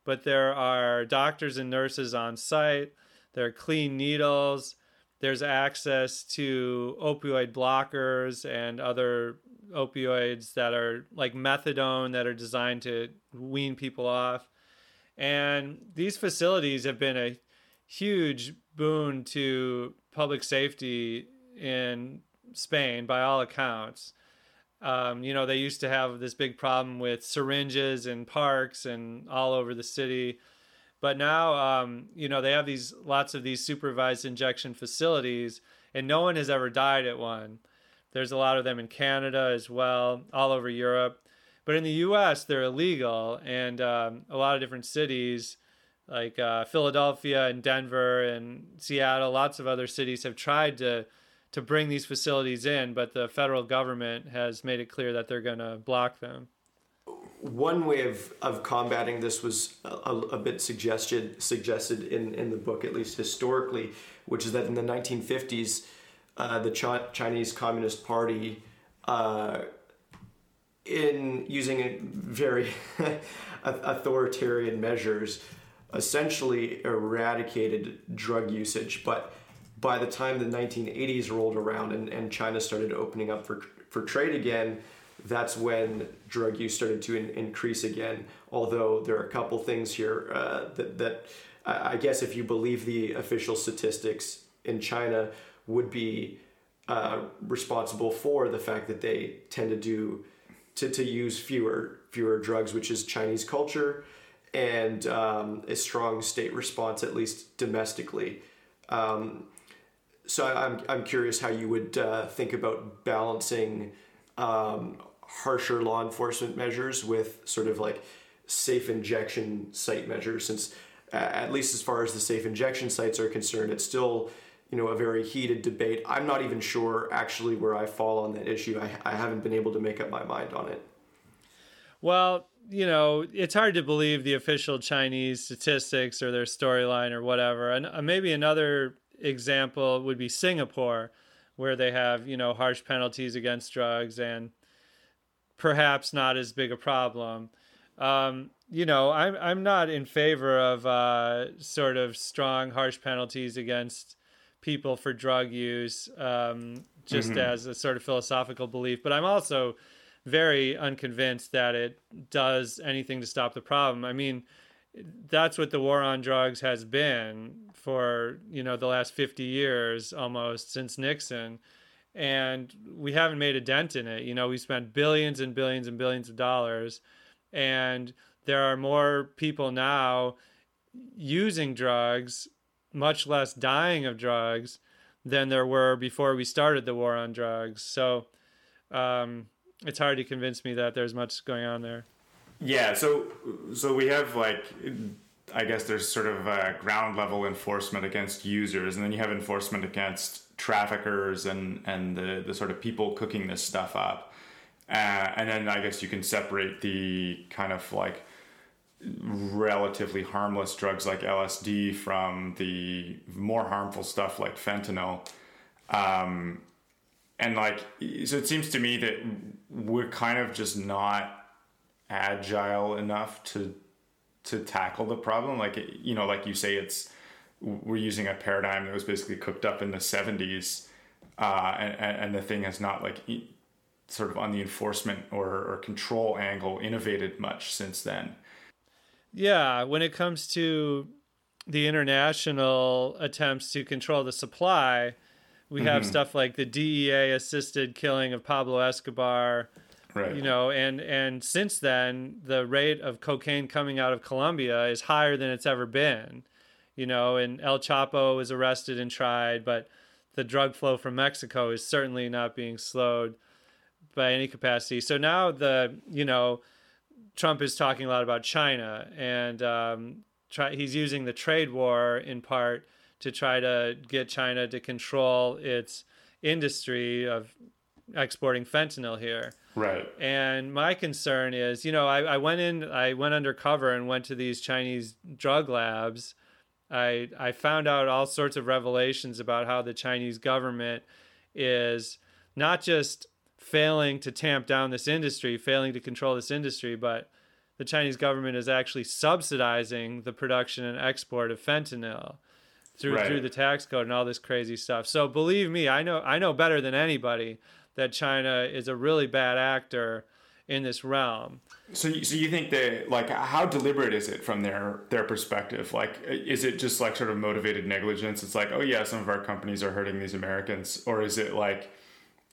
Speaker 2: but there are doctors and nurses on site. There are clean needles. There's access to opioid blockers and other opioids that are like methadone that are designed to wean people off. And these facilities have been a huge boon to public safety in Spain by all accounts. Um, you know, they used to have this big problem with syringes in parks and all over the city. But now, um, you know, they have these lots of these supervised injection facilities, and no one has ever died at one. There's a lot of them in Canada as well, all over Europe. But in the U.S., they're illegal, and um, a lot of different cities, like uh, Philadelphia and Denver and Seattle, lots of other cities have tried to to bring these facilities in, but the federal government has made it clear that they're going to block them.
Speaker 1: One way of, of combating this was a, a, bit suggested suggested in, in the book, at least historically, which is that in the 1950s, uh, the Ch- Chinese Communist Party, uh, in using very authoritarian measures, essentially eradicated drug usage, but by the time the 1980s rolled around and, and China started opening up for, for trade again, that's when drug use started to in, increase again. Although there are a couple things here uh, that, that I guess if you believe the official statistics in China would be uh, responsible for the fact that they tend to do to, to use fewer fewer drugs, which is Chinese culture and um, a strong state response, at least domestically. Um, so I'm I'm curious how you would uh, think about balancing um, harsher law enforcement measures with sort of like safe injection site measures, since uh, at least as far as the safe injection sites are concerned, it's still you know a very heated debate. I'm not even sure actually where I fall on that issue. I I haven't been able to make up my mind on it.
Speaker 2: Well, you know, it's hard to believe the official Chinese statistics or their storyline or whatever. And uh, maybe another example would be Singapore, where they have you know harsh penalties against drugs and perhaps not as big a problem. Um, you know, I'm I'm not in favor of uh, sort of strong, harsh penalties against people for drug use, um, just mm-hmm. as a sort of philosophical belief. But I'm also very unconvinced that it does anything to stop the problem. I mean, that's what the war on drugs has been for you know the last 50 years almost since Nixon. And we haven't made a dent in it. You know we spent billions and billions and billions of dollars. And there are more people now using drugs much less dying of drugs than there were before we started the war on drugs. So um, it's hard to convince me that there's much going on there
Speaker 3: yeah, so so we have like I guess there's sort of a ground level enforcement against users, and then you have enforcement against traffickers and and the the sort of people cooking this stuff up. Uh, and then I guess you can separate the kind of like relatively harmless drugs like LSD from the more harmful stuff like fentanyl. Um, and like, so it seems to me that we're kind of just not agile enough to to tackle the problem like you know like you say it's we're using a paradigm that was basically cooked up in the 70s uh, and, and the thing has not like sort of on the enforcement or, or control angle innovated much since then
Speaker 2: yeah when it comes to the international attempts to control the supply we have mm-hmm. stuff like the DEA assisted killing of Pablo Escobar Right. You know, and and since then, the rate of cocaine coming out of Colombia is higher than it's ever been. You know, and El Chapo was arrested and tried, but the drug flow from Mexico is certainly not being slowed by any capacity. So now the you know, Trump is talking a lot about China, and um, try, he's using the trade war in part to try to get China to control its industry of exporting fentanyl here.
Speaker 3: Right.
Speaker 2: And my concern is, you know, I, I went in, I went undercover and went to these Chinese drug labs. I I found out all sorts of revelations about how the Chinese government is not just failing to tamp down this industry, failing to control this industry, but the Chinese government is actually subsidizing the production and export of fentanyl through right. through the tax code and all this crazy stuff. So believe me, I know I know better than anybody that China is a really bad actor in this realm.
Speaker 3: So, so you think they like how deliberate is it from their their perspective? Like, is it just like sort of motivated negligence? It's like, oh yeah, some of our companies are hurting these Americans, or is it like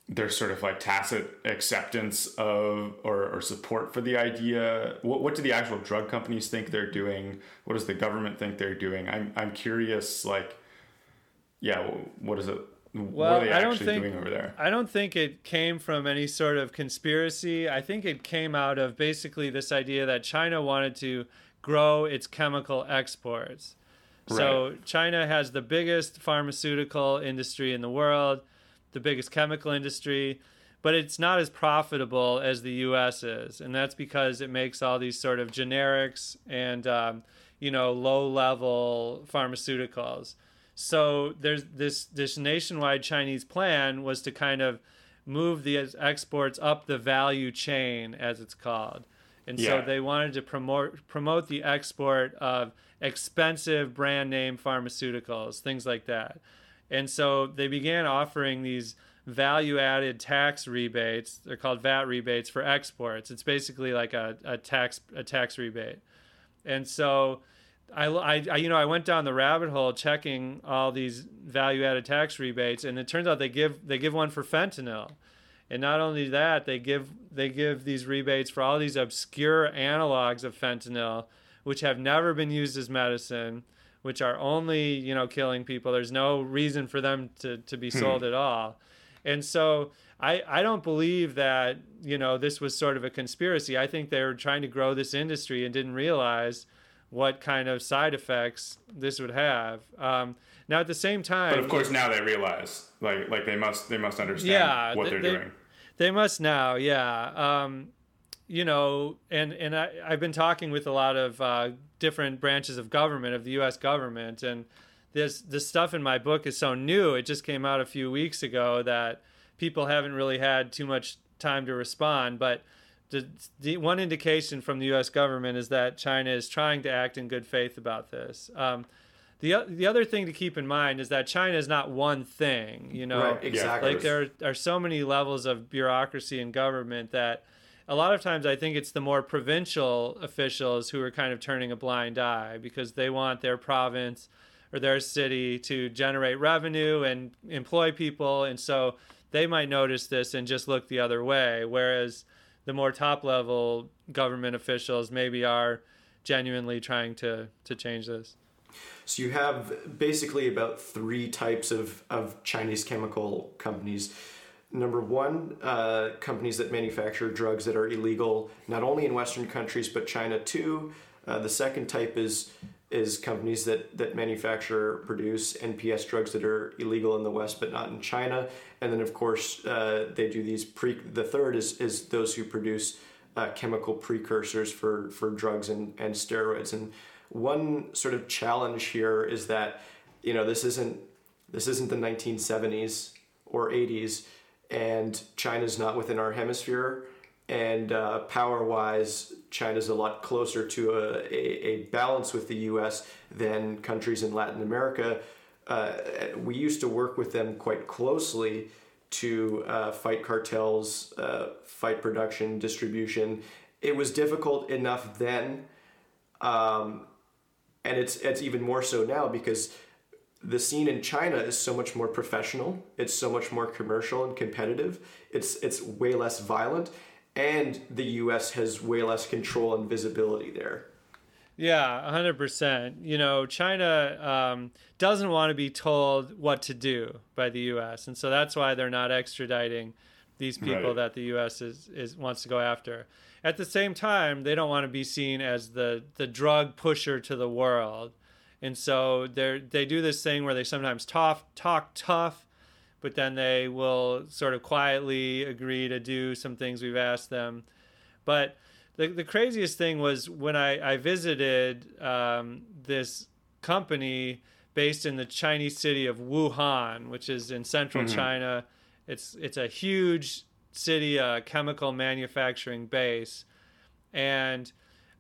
Speaker 3: there's sort of like tacit acceptance of or, or support for the idea? What, what do the actual drug companies think they're doing? What does the government think they're doing? I'm I'm curious. Like, yeah, what is it?
Speaker 2: Well,
Speaker 3: what are they
Speaker 2: I don't
Speaker 3: actually
Speaker 2: think
Speaker 3: doing over there?
Speaker 2: I don't think it came from any sort of conspiracy. I think it came out of basically this idea that China wanted to grow its chemical exports. So China has the biggest pharmaceutical industry in the world, the biggest chemical industry, but it's not as profitable as the U.S. is, and that's because it makes all these sort of generics and um, you know low-level pharmaceuticals. So there's this this nationwide Chinese plan was to kind of move the exports up the value chain, as it's called, and so they wanted to promote promote the export of expensive brand name pharmaceuticals, things like that. And so they began offering these value added tax rebates. They're called VAT rebates for exports. It's basically like a, a tax a tax rebate. And so I, I, you know, I went down the rabbit hole checking all these value-added tax rebates, and it turns out they give they give one for fentanyl, and not only that, they give they give these rebates for all these obscure analogs of fentanyl, which have never been used as medicine, which are only you know killing people. There's no reason for them to to be hmm. sold at all, and so. I, I don't believe that you know this was sort of a conspiracy. I think they were trying to grow this industry and didn't realize what kind of side effects this would have. Um, now, at the same time,
Speaker 3: But of course, now they realize, like, like they must, they must understand
Speaker 2: Yeah,
Speaker 3: what
Speaker 2: they-
Speaker 3: they're
Speaker 2: they-
Speaker 3: doing.
Speaker 2: they must now, yeah. Um, you know, and and I, I've been talking with a lot of uh, different branches of government of the U.S. government, and this this stuff in my book is so new. It just came out a few weeks ago that people haven't really had too much time to respond, but. The, the one indication from the U.S. government is that China is trying to act in good faith about this. Um, the the other thing to keep in mind is that China is not one thing. You know,
Speaker 1: right, exactly.
Speaker 2: like there are so many levels of bureaucracy and government that a lot of times I think it's the more provincial officials who are kind of turning a blind eye because they want their province or their city to generate revenue and employ people and so they might notice this and just look the other way whereas the more top level government officials maybe are genuinely trying to to change this
Speaker 1: So you have basically about three types of, of Chinese chemical companies. Number one, uh, companies that manufacture drugs that are illegal not only in Western countries but China too. Uh, the second type is is companies that, that manufacture produce NPS drugs that are illegal in the West but not in China. And then of course uh, they do these pre. The third is is those who produce uh, chemical precursors for for drugs and and steroids. And one sort of challenge here is that you know this isn't this isn't the 1970s or 80s and china's not within our hemisphere and uh, power wise china's a lot closer to a, a, a balance with the us than countries in latin america uh, we used to work with them quite closely to uh, fight cartels uh, fight production distribution it was difficult enough then um, and it's it's even more so now because the scene in China is so much more professional. It's so much more commercial and competitive. It's it's way less violent, and the U.S. has way less control and visibility there.
Speaker 2: Yeah, hundred percent. You know, China um, doesn't want to be told what to do by the U.S., and so that's why they're not extraditing these people
Speaker 3: Right.
Speaker 2: that the U.S. is, is wants to go after. At the same time, they don't want to be seen as the the drug pusher to the world, and so they they do this thing where they sometimes talk talk tough, but then they will sort of quietly agree to do some things we've asked them. But the, the craziest thing was when I, I visited um, this company based in the Chinese city of Wuhan, which is in central China. It's it's a huge city, a chemical manufacturing base, and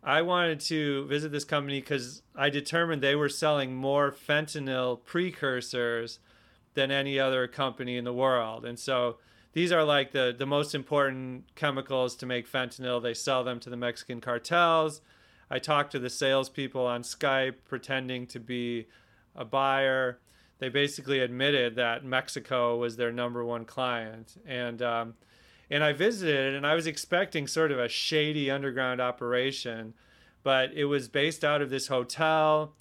Speaker 2: I wanted to visit this company because I determined they were selling more fentanyl precursors than any other company in the world, and so these are like the the most important chemicals to make fentanyl. They sell them to the Mexican cartels. I talked to the salespeople on Skype, pretending to be a buyer. They basically admitted that Mexico was their number one client, and um, and I visited, and I was expecting sort of a shady underground operation, but it was based out of this hotel.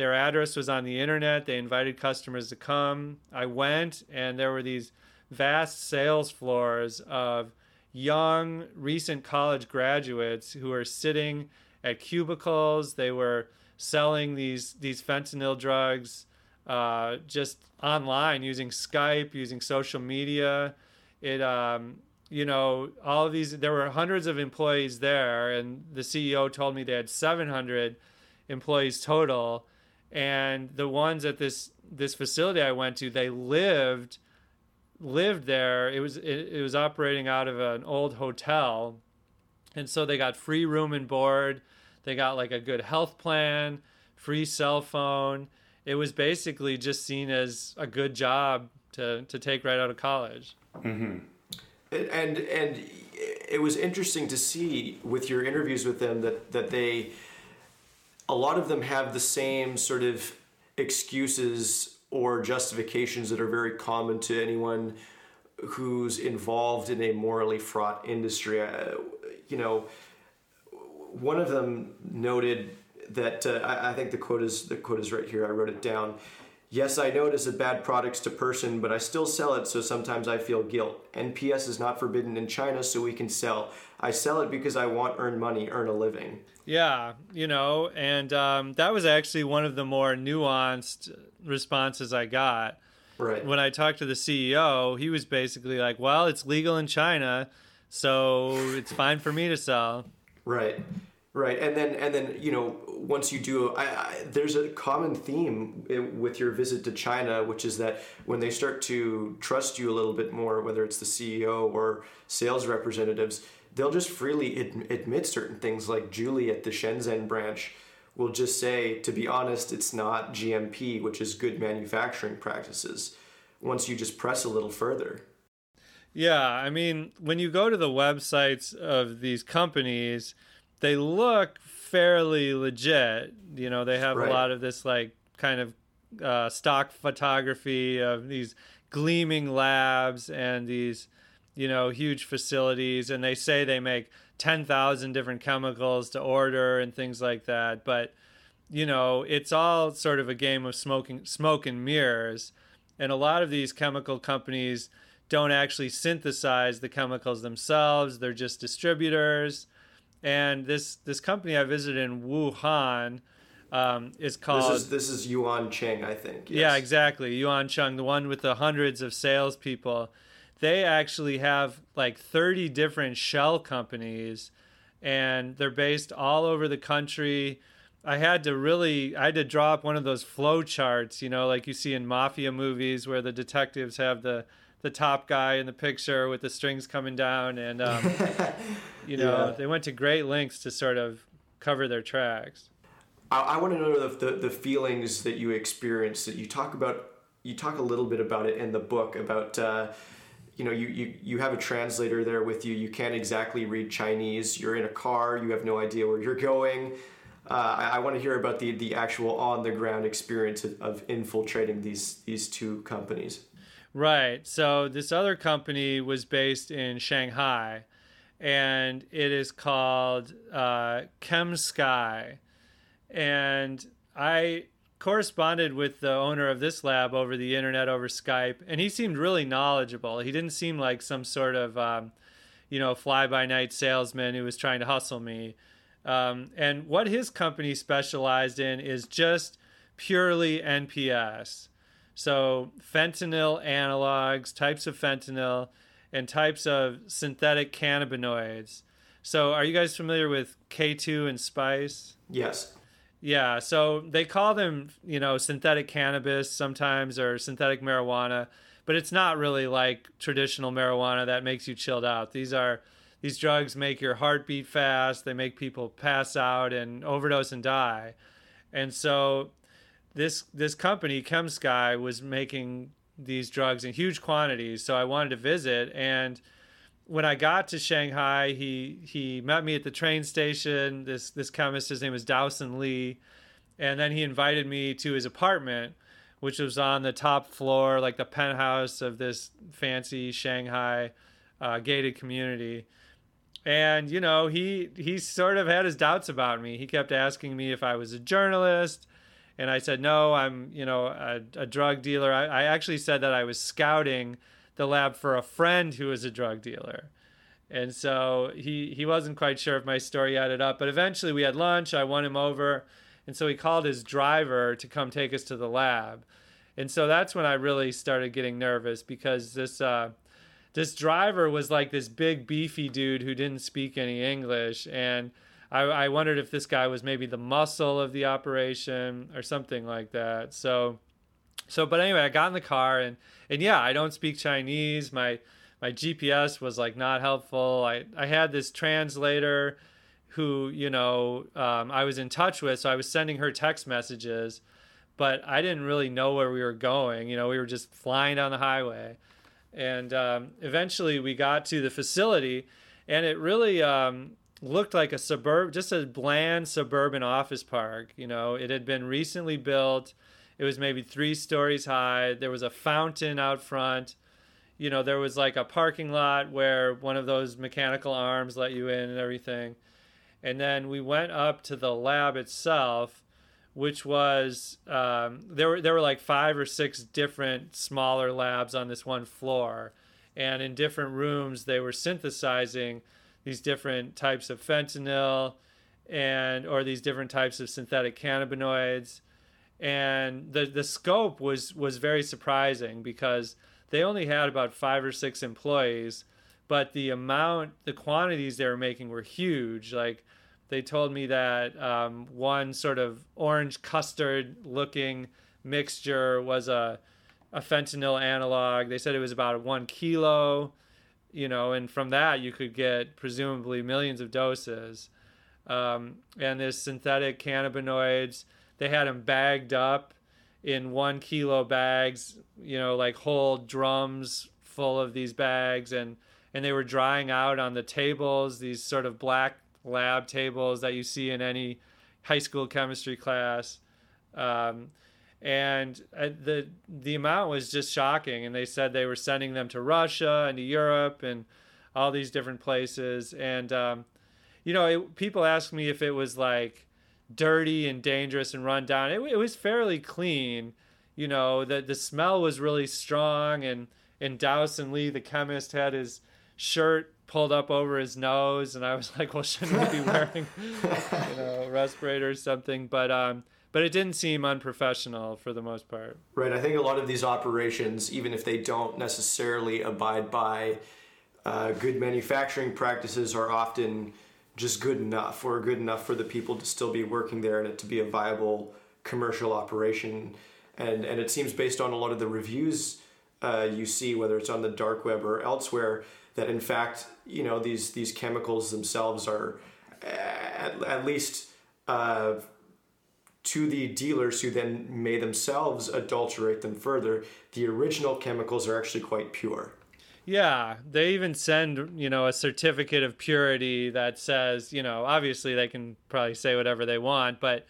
Speaker 2: Their address was on the internet. They invited customers to come. I went, and there were these vast sales floors of young, recent college graduates who were sitting at cubicles. They were selling these these fentanyl drugs uh, just online using Skype, using social media. It um, you know all of these. There were hundreds of employees there, and the CEO told me they had 700 employees total. And the ones at this this facility I went to, they lived lived there. It was it, it was operating out of an old hotel, and so they got free room and board. They got like a good health plan, free cell phone. It was basically just seen as a good job to to take right out of college.
Speaker 1: Mm-hmm. And and it was interesting to see with your interviews with them that that they a lot of them have the same sort of excuses or justifications that are very common to anyone who's involved in a morally fraught industry. Uh, you know, one of them noted that uh, I, I, think the quote is the quote is right here. I wrote it down. Yes, I know it is a bad product to person, but I still sell it, so sometimes I feel guilt. NPS is not forbidden in China, so we can sell. I sell it because I want earn money, earn a living.
Speaker 2: Yeah, you know, and um, that was actually one of the more nuanced responses I got.
Speaker 1: Right.
Speaker 2: When I talked to the CEO, he was basically like, "Well, it's legal in China, so it's fine for me to sell."
Speaker 1: Right. Right. And then and then, you know, once you do I, I, there's a common theme eh, with your visit to China, which is that when they start to trust you a little bit more, whether it's the CEO or sales representatives, they'll just freely ad- admit certain things like Julie at the Shenzhen branch will just say to be honest it's not GMP which is good manufacturing practices once you just press a little further
Speaker 2: yeah I mean when you go to the websites of these companies they look fairly legit you know they have right. a lot of this like kind of uh, stock photography of these gleaming labs and these you know, huge facilities, and they say they make 10,000 different chemicals to order and things like that. But, you know, it's all sort of a game of smoking, smoke and mirrors. And a lot of these chemical companies don't actually synthesize the chemicals themselves, they're just distributors. And this, this company I visited in Wuhan, um, is called.
Speaker 1: This is, this is Yuan Cheng, I think.
Speaker 2: Yes. Yeah, exactly. Yuan Cheng, the one with the hundreds of salespeople they actually have like 30 different shell companies and they're based all over the country. I had to really I had to draw up one of those flow charts, you know, like you see in mafia movies where the detectives have the the top guy in the picture with the strings coming down and um, you know, yeah. they went to great lengths to sort of cover their tracks.
Speaker 1: I, I want to know the, the, the feelings that you experienced that you talk about you talk a little bit about it in the book about uh, you know you, you you have a translator there with you you can't exactly read chinese you're in a car you have no idea where you're going uh, I, I want to hear about the the actual on the ground experience of, of infiltrating these these two companies
Speaker 2: right so this other company was based in shanghai and it is called uh, ChemSky and i corresponded with the owner of this lab over the internet over Skype, and he seemed really knowledgeable. He didn't seem like some sort of, um, you know, fly by night salesman who was trying to hustle me. Um, and what his company specialized in is just purely NPS. So, fentanyl analogs, types of fentanyl, and types of synthetic cannabinoids. So, are you guys familiar with K2 and Spice?
Speaker 1: Yes.
Speaker 2: Yeah, so they call them, you know, synthetic cannabis sometimes or synthetic marijuana, but it's not really like traditional marijuana that makes you chilled out. These are these drugs make your heart beat fast, they make people pass out and overdose and die. And so this this company ChemSky was making these drugs in huge quantities. So I wanted to visit. And when I got to Shanghai, he he met me at the train station. This this chemist, his name was Dowson Lee, and then he invited me to his apartment, which was on the top floor, like the penthouse of this fancy Shanghai uh, gated community. And you know, he he sort of had his doubts about me. He kept asking me if I was a journalist, and I said no. I'm you know a, a drug dealer. I, I actually said that I was scouting the lab for a friend who was a drug dealer. And so he he wasn't quite sure if my story added up, but eventually we had lunch. I won him over, and so he called his driver to come take us to the lab. And so that's when I really started getting nervous because this uh, this driver was like this big beefy dude who didn't speak any English and I, I wondered if this guy was maybe the muscle of the operation or something like that. So so but anyway, I got in the car and and yeah, I don't speak Chinese. My my GPS was like not helpful. I I had this translator who you know um, I was in touch with, so I was sending her text messages, but I didn't really know where we were going. You know, we were just flying down the highway, and um, eventually we got to the facility, and it really um, looked like a suburb, just a bland suburban office park. You know, it had been recently built. It was maybe three stories high. There was a fountain out front. You know, there was like a parking lot where one of those mechanical arms let you in and everything. And then we went up to the lab itself, which was um, there were there were like five or six different smaller labs on this one floor, and in different rooms they were synthesizing these different types of fentanyl and or these different types of synthetic cannabinoids. And the the scope was was very surprising because they only had about 5 or 6 employees but the amount the quantities they were making were huge. Like they told me that um, one sort of orange custard looking mixture was a a fentanyl analog. They said it was about 1 kilo you know, and from that you could get presumably millions of doses. Um, and this synthetic cannabinoids, they had them bagged up in one kilo bags, you know, like whole drums full of these bags, and and they were drying out on the tables, these sort of black lab tables that you see in any high school chemistry class. Um, and uh, the the amount was just shocking. And they said they were sending them to Russia and to Europe and all these different places. And um, you know it, people ask me if it was like dirty and dangerous and run down. It, it was fairly clean. You know the the smell was really strong. And and Dowson Lee the chemist had his shirt pulled up over his nose. And I was like well shouldn't we be wearing you know respirator or something? But um but it didn't seem unprofessional for the most part.
Speaker 1: Right. I think a lot of these operations, even if they don't necessarily abide by uh, good manufacturing practices, are often just good enough or good enough for the people to still be working there and it to be a viable commercial operation. And, and it seems based on a lot of the reviews uh, you see, whether it's on the dark web or elsewhere, that in fact, you know, these, these chemicals themselves are at, at least uh, to the dealers who then may themselves adulterate them further, the original chemicals are actually quite pure.
Speaker 2: Yeah, they even send, you know, a certificate of purity that says, you know, obviously they can probably say whatever they want, but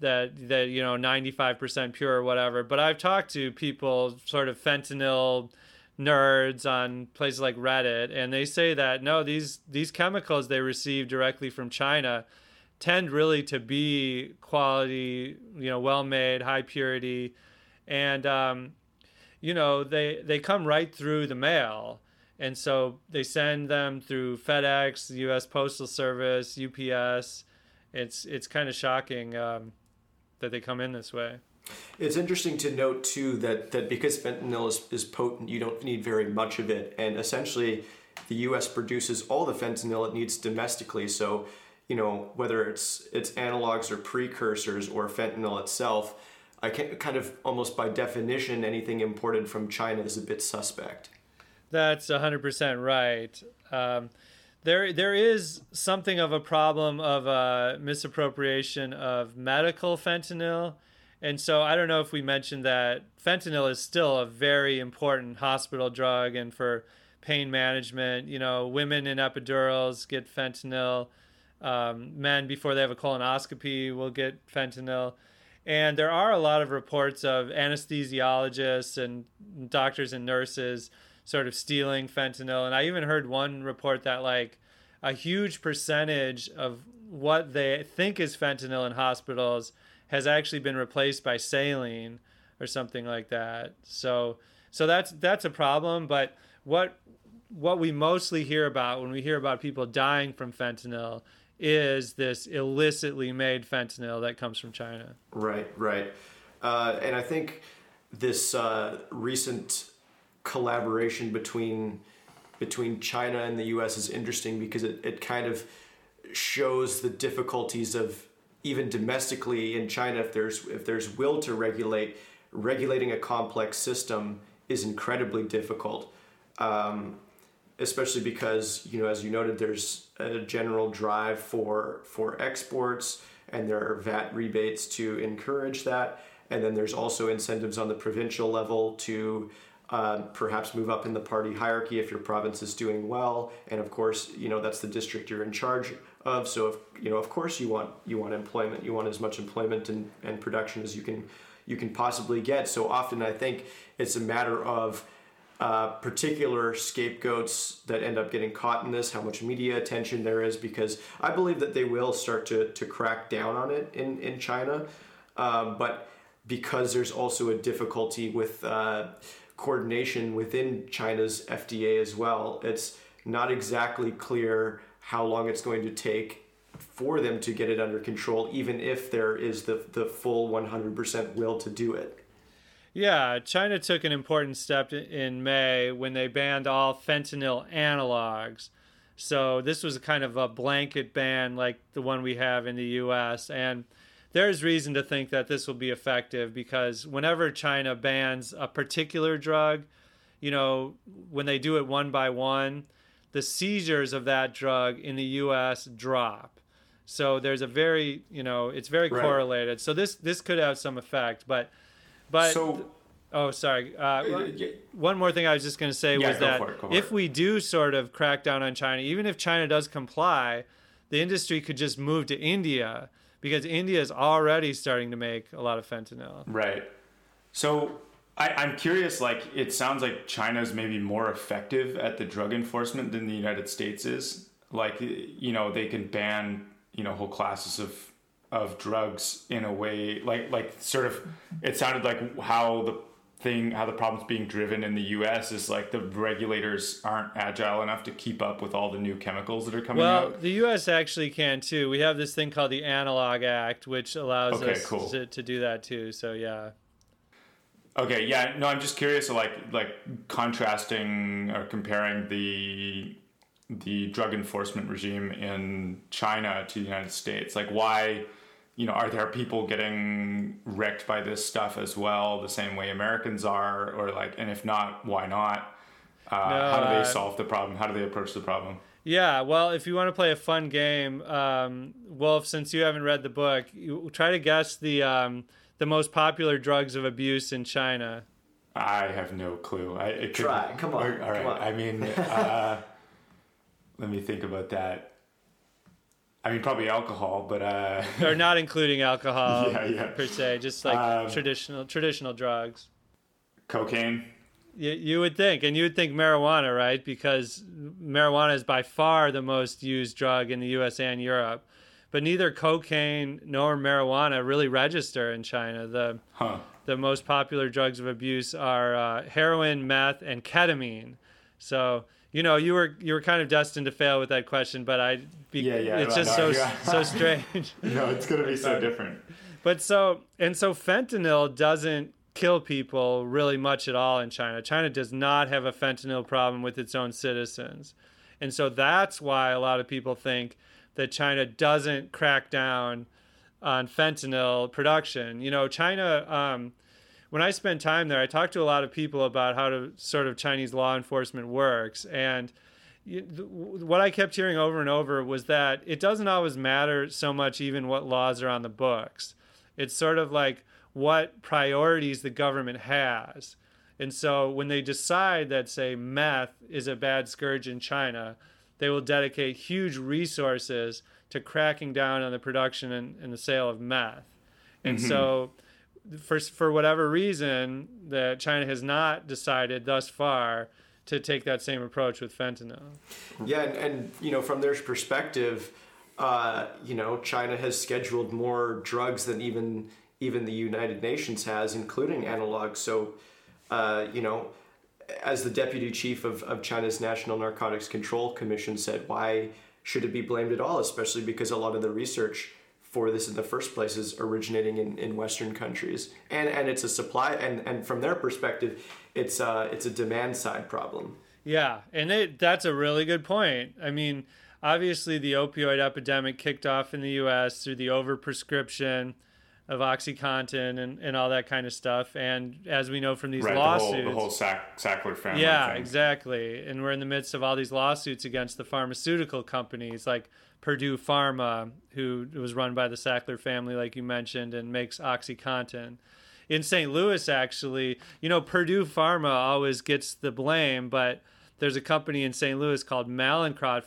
Speaker 2: that that you know 95% pure or whatever. But I've talked to people sort of fentanyl nerds on places like Reddit and they say that no, these these chemicals they receive directly from China tend really to be quality, you know, well made, high purity, and um, you know they they come right through the mail, and so they send them through FedEx, U.S. Postal Service, UPS. It's it's kind of shocking um, that they come in this way.
Speaker 1: It's interesting to note too that that because fentanyl is, is potent, you don't need very much of it, and essentially, the U.S. produces all the fentanyl it needs domestically. So you know, whether it's it's analogs or precursors or fentanyl itself, I can kind of almost by definition anything imported from China is a bit suspect.
Speaker 2: That's 100% right. Um, there, there is something of a problem of misappropriation of medical fentanyl And so I don't know if we mentioned that fentanyl is still a very important hospital drug and for pain management. You know, women in epidurals get fentanyl. Um, men before they have a colonoscopy will get fentanyl. And there are a lot of reports of anesthesiologists and doctors and nurses sort of stealing fentanyl. And I even heard one report that like a huge percentage of what they think is fentanyl in hospitals has actually been replaced by saline or something like that. So so that's that's a problem, but what what we mostly hear about when we hear about people dying from fentanyl is this illicitly made fentanyl that comes from China.
Speaker 1: Right, right. Uh, and I think this uh, recent collaboration between between China and the U.S. is interesting because it, it kind of shows the difficulties of even domestically in China if there's if there's will to regulate regulating a complex system is incredibly difficult. Um, especially because you know as you noted there's a general drive for for exports and there are VAT rebates to encourage that. And then there's also incentives on the provincial level to uh, perhaps move up in the party hierarchy if your province is doing well. And of course you know that's the district you're in charge of. So if you know of course you want you want employment you want as much employment and, and production as you can you can possibly get. So often i think it's a matter of uh, particular scapegoats that end up getting caught in this, how much media attention there is, because I believe that they will start to, to crack down on it in, in China. Um, but because there's also a difficulty with uh, coordination within China's FDA as well, it's not exactly clear how long it's going to take for them to get it under control, even if there is the, the full 100% will to do it.
Speaker 2: Yeah, China took an important step in May when they banned all fentanyl analogs. So this was kind of a blanket ban like the one we have in the US and there's reason to think that this will be effective because whenever China bans a particular drug, you know, when they do it one by one, the seizures of that drug in the US drop. So there's a very, you know, it's very right. correlated. So this this could have some effect, but but so, oh, sorry. Uh, one more thing I was just going to say yeah, was that it, if we do sort of crack down on China, even if China does comply, the industry could just move to India because India is already starting to make a lot of fentanyl.
Speaker 3: Right. So I, I'm curious. Like, it sounds like China is maybe more effective at the drug enforcement than the United States is. Like, you know, they can ban you know whole classes of of drugs in a way like like sort of it sounded like how the thing how the problem's being driven in the US is like the regulators aren't agile enough to keep up with all the new chemicals that are coming
Speaker 2: well,
Speaker 3: out.
Speaker 2: Well, the US actually can too. We have this thing called the Analog Act which allows okay, us cool. to, to do that too. So yeah.
Speaker 3: Okay, yeah, no, I'm just curious like like contrasting or comparing the the drug enforcement regime in China to the United States. Like why you know, are there people getting wrecked by this stuff as well, the same way Americans are, or like, and if not, why not? Uh, no, how do they uh, solve the problem? How do they approach the problem?
Speaker 2: Yeah, well, if you want to play a fun game, um, Wolf, since you haven't read the book, you try to guess the um, the most popular drugs of abuse in China.
Speaker 3: I have no clue. I
Speaker 1: could, try. Come on.
Speaker 3: All right.
Speaker 1: Come on.
Speaker 3: I mean, uh, let me think about that. I mean, probably alcohol, but uh,
Speaker 2: or not including alcohol yeah, yeah. per se, just like um, traditional traditional drugs.
Speaker 3: Cocaine.
Speaker 2: You, you would think, and you would think marijuana, right? Because marijuana is by far the most used drug in the U.S. and Europe. But neither cocaine nor marijuana really register in China. The huh. the most popular drugs of abuse are uh, heroin, meth, and ketamine. So you know, you were you were kind of destined to fail with that question, but I,
Speaker 3: be, yeah, yeah,
Speaker 2: it's just no, so yeah. so strange.
Speaker 3: no, it's gonna be so different.
Speaker 2: But so and so, fentanyl doesn't kill people really much at all in China. China does not have a fentanyl problem with its own citizens, and so that's why a lot of people think that China doesn't crack down on fentanyl production. You know, China. Um, when I spent time there, I talked to a lot of people about how to sort of Chinese law enforcement works. And what I kept hearing over and over was that it doesn't always matter so much even what laws are on the books. It's sort of like what priorities the government has. And so when they decide that, say, meth is a bad scourge in China, they will dedicate huge resources to cracking down on the production and, and the sale of meth. And mm-hmm. so, for, for whatever reason, that China has not decided thus far to take that same approach with fentanyl.
Speaker 1: Yeah, and, and you know, from their perspective, uh, you know, China has scheduled more drugs than even even the United Nations has, including analogs. So, uh, you know, as the deputy chief of, of China's National Narcotics Control Commission said, why should it be blamed at all? Especially because a lot of the research for this in the first place is originating in, in Western countries, and and it's a supply and and from their perspective, it's uh it's a demand side problem.
Speaker 2: Yeah, and it, that's a really good point. I mean, obviously the opioid epidemic kicked off in the U.S. through the overprescription of OxyContin and, and all that kind of stuff. And as we know from these
Speaker 3: right,
Speaker 2: lawsuits,
Speaker 3: the whole, the whole Sack, Sackler family.
Speaker 2: Yeah,
Speaker 3: thing.
Speaker 2: exactly. And we're in the midst of all these lawsuits against the pharmaceutical companies like Purdue Pharma, who was run by the Sackler family, like you mentioned, and makes OxyContin. In St. Louis, actually, you know, Purdue Pharma always gets the blame, but there's a company in St. Louis called Mallinckrodt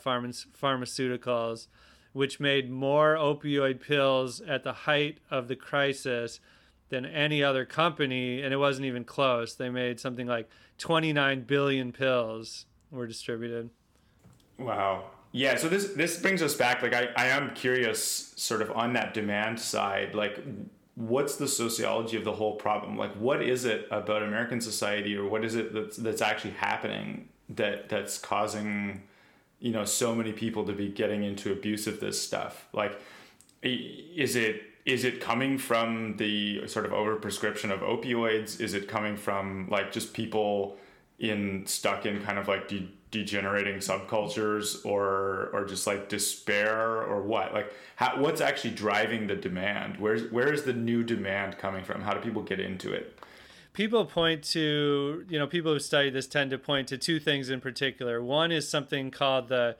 Speaker 2: Pharmaceuticals which made more opioid pills at the height of the crisis than any other company, and it wasn't even close. They made something like 29 billion pills were distributed.
Speaker 3: Wow. Yeah, so this this brings us back. Like, I, I am curious, sort of on that demand side, like, what's the sociology of the whole problem? Like, what is it about American society, or what is it that's that's actually happening that that's causing you know so many people to be getting into abuse of this stuff like is it is it coming from the sort of overprescription of opioids is it coming from like just people in stuck in kind of like de- degenerating subcultures or or just like despair or what like how, what's actually driving the demand where's where is the new demand coming from how do people get into it
Speaker 2: people point to, you know, people who study this tend to point to two things in particular. One is something called the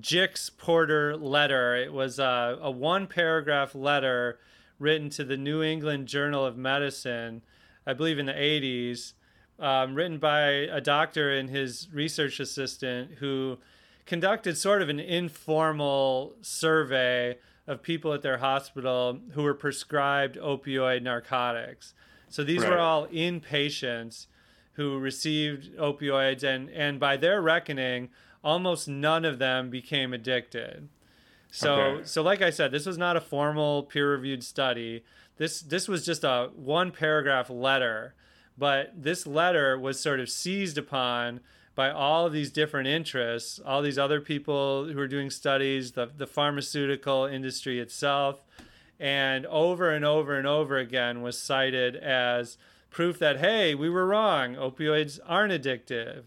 Speaker 2: Jick's Porter letter. It was a, a one paragraph letter written to the New England Journal of Medicine, I believe in the 80s, um, written by a doctor and his research assistant who conducted sort of an informal survey of people at their hospital who were prescribed opioid narcotics. So these right. were all inpatients who received opioids, and, and by their reckoning, almost none of them became addicted. So, okay. so like I said, this was not a formal peer-reviewed study. This this was just a one paragraph letter, but this letter was sort of seized upon by all of these different interests, all these other people who are doing studies, the the pharmaceutical industry itself, and over and over and over again was cited as proof that hey we were wrong. Opioids aren't addictive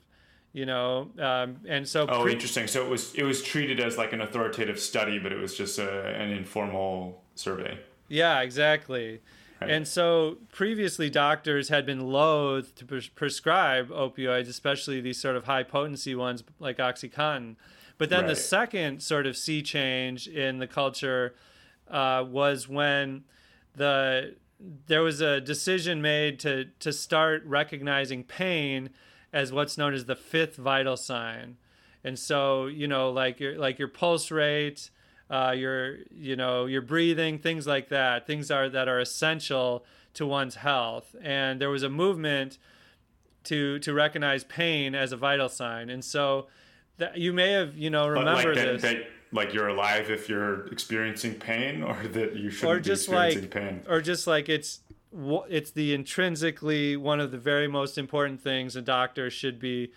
Speaker 2: you know um, and so
Speaker 3: oh pre- interesting. So it was it was treated as like an authoritative study but it was just a, an informal survey.
Speaker 2: Yeah exactly. And so previously doctors had been loath to pres- prescribe opioids especially these sort of high potency ones like oxycontin. But then right. the second sort of sea change in the culture uh, was when the there was a decision made to to start recognizing pain as what's known as the fifth vital sign, and so you know like your like your pulse rate, uh, your you know your breathing, things like that, things are that are essential to one's health, and there was a movement to to recognize pain as a vital sign, and so that you may have you know remember like this.
Speaker 3: That, like you're alive if you're experiencing pain or that you shouldn't or just be experiencing
Speaker 2: like,
Speaker 3: pain?
Speaker 2: or just like it's it's the intrinsically one of the very most important things a doctor should be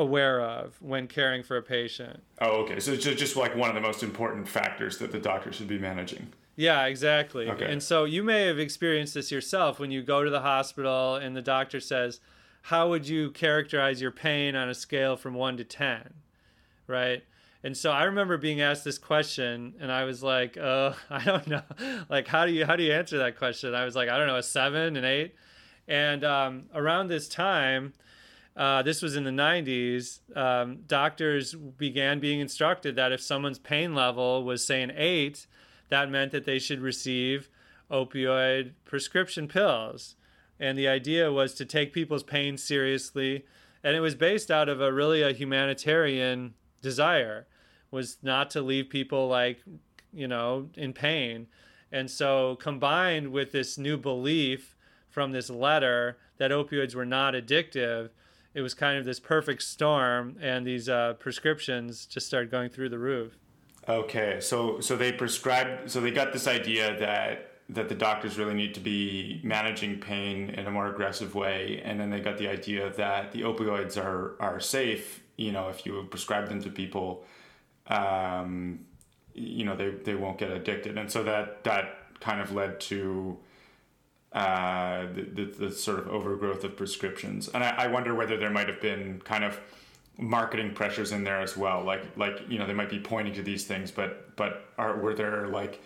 Speaker 2: aware of when caring for a patient.
Speaker 3: Oh, okay. So it's just like one of the most important factors that the doctor should be managing.
Speaker 2: Yeah, exactly. Okay. And so you may have experienced this yourself when you go to the hospital and the doctor says, "How would you characterize your pain on a scale from 1 to 10?" Right? And so I remember being asked this question, and I was like, "Uh, I don't know. like, how do you how do you answer that question?" I was like, "I don't know, a seven, an eight. And um, around this time, uh, this was in the 90s. Um, doctors began being instructed that if someone's pain level was say an eight, that meant that they should receive opioid prescription pills. And the idea was to take people's pain seriously. And it was based out of a really a humanitarian desire was not to leave people like, you know, in pain. And so combined with this new belief from this letter that opioids were not addictive, it was kind of this perfect storm and these uh, prescriptions just started going through the roof.
Speaker 3: Okay, so so they prescribed. So they got this idea that that the doctors really need to be managing pain in a more aggressive way, and then they got the idea that the opioids are are safe. You know, if you prescribe them to people, um, you know they they won't get addicted, and so that that kind of led to uh, the, the, the sort of overgrowth of prescriptions. And I, I wonder whether there might have been kind of marketing pressures in there as well. Like like you know they might be pointing to these things, but but are were there like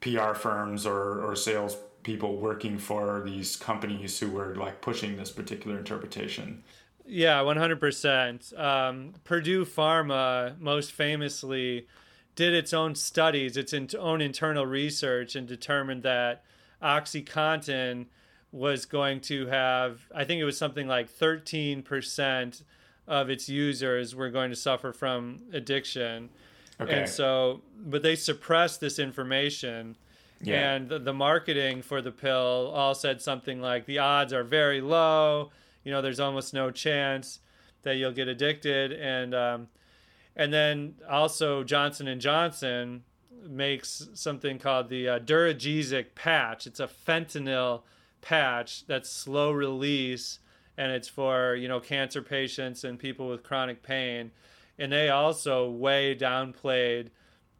Speaker 3: PR firms or or sales people working for these companies who were like pushing this particular interpretation?
Speaker 2: Yeah, one hundred percent. Um, Purdue Pharma most famously did its own studies, its own internal research, and determined that OxyContin was going to have, I think it was something like thirteen percent of its users were going to suffer from addiction. Okay. And so, but they suppressed this information. Yeah. And the, the, marketing for the pill all said something like the odds are very low. You know, there's almost no chance that you'll get addicted. And um, and then also Johnson and Johnson makes something called the uh, Duragesic patch. It's a fentanyl patch that's slow release and it's for you know cancer patients and people with chronic pain and they also way downplayed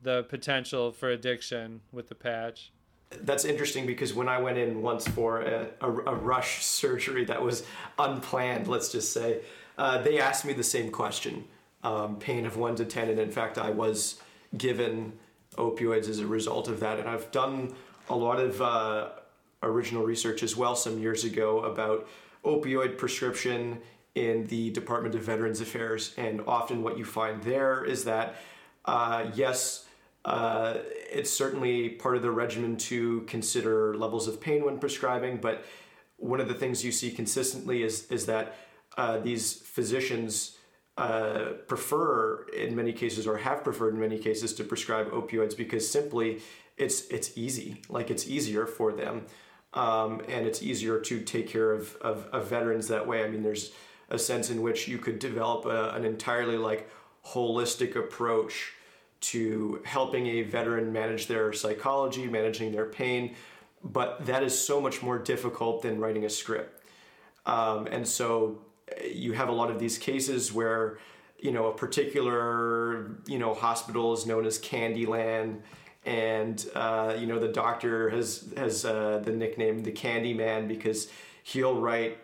Speaker 2: the potential for addiction with the patch
Speaker 1: that's interesting because when I went in once for a, a, a rush surgery that was unplanned, let's just say, uh, they asked me the same question um, pain of 1 to 10. And in fact, I was given opioids as a result of that. And I've done a lot of uh, original research as well some years ago about opioid prescription in the Department of Veterans Affairs. And often what you find there is that, uh, yes, uh, it's certainly part of the regimen to consider levels of pain when prescribing, but one of the things you see consistently is, is that uh, these physicians uh, prefer, in many cases, or have preferred in many cases, to prescribe opioids because simply it's it's easy, like it's easier for them um, and it's easier to take care of, of, of, veterans that way. I mean, there's a sense in which you could develop a, an entirely like holistic approach to helping a veteran manage their psychology, managing their pain, but that is so much more difficult than writing a script. Um, and so you have a lot of these cases where you know a particular you know hospital is known as Candyland and uh, you know the doctor has has uh, the nickname the Candy Man because he'll write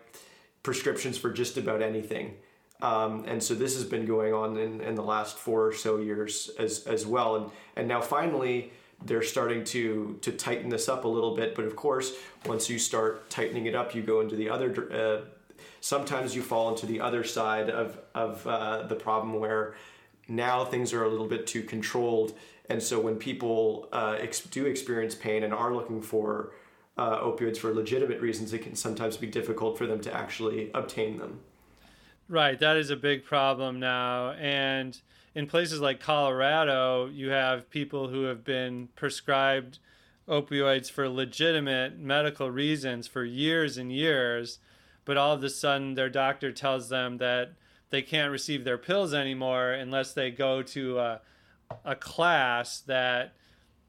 Speaker 1: prescriptions for just about anything. Um, and so this has been going on in, in the last four or so years as as well. And and now finally they're starting to to tighten this up a little bit. But of course, once you start tightening it up, you go into the other. Uh, sometimes you fall into the other side of of uh, the problem where now things are a little bit too controlled and so when people uh, ex- do experience pain and are looking for uh, opioids for legitimate reasons, it can sometimes be difficult for them to actually obtain them.
Speaker 2: Right, that is a big problem now. And in places like Colorado, you have people who have been prescribed opioids for legitimate medical reasons for years and years, but all of a sudden their doctor tells them that they can't receive their pills anymore unless they go to a a class that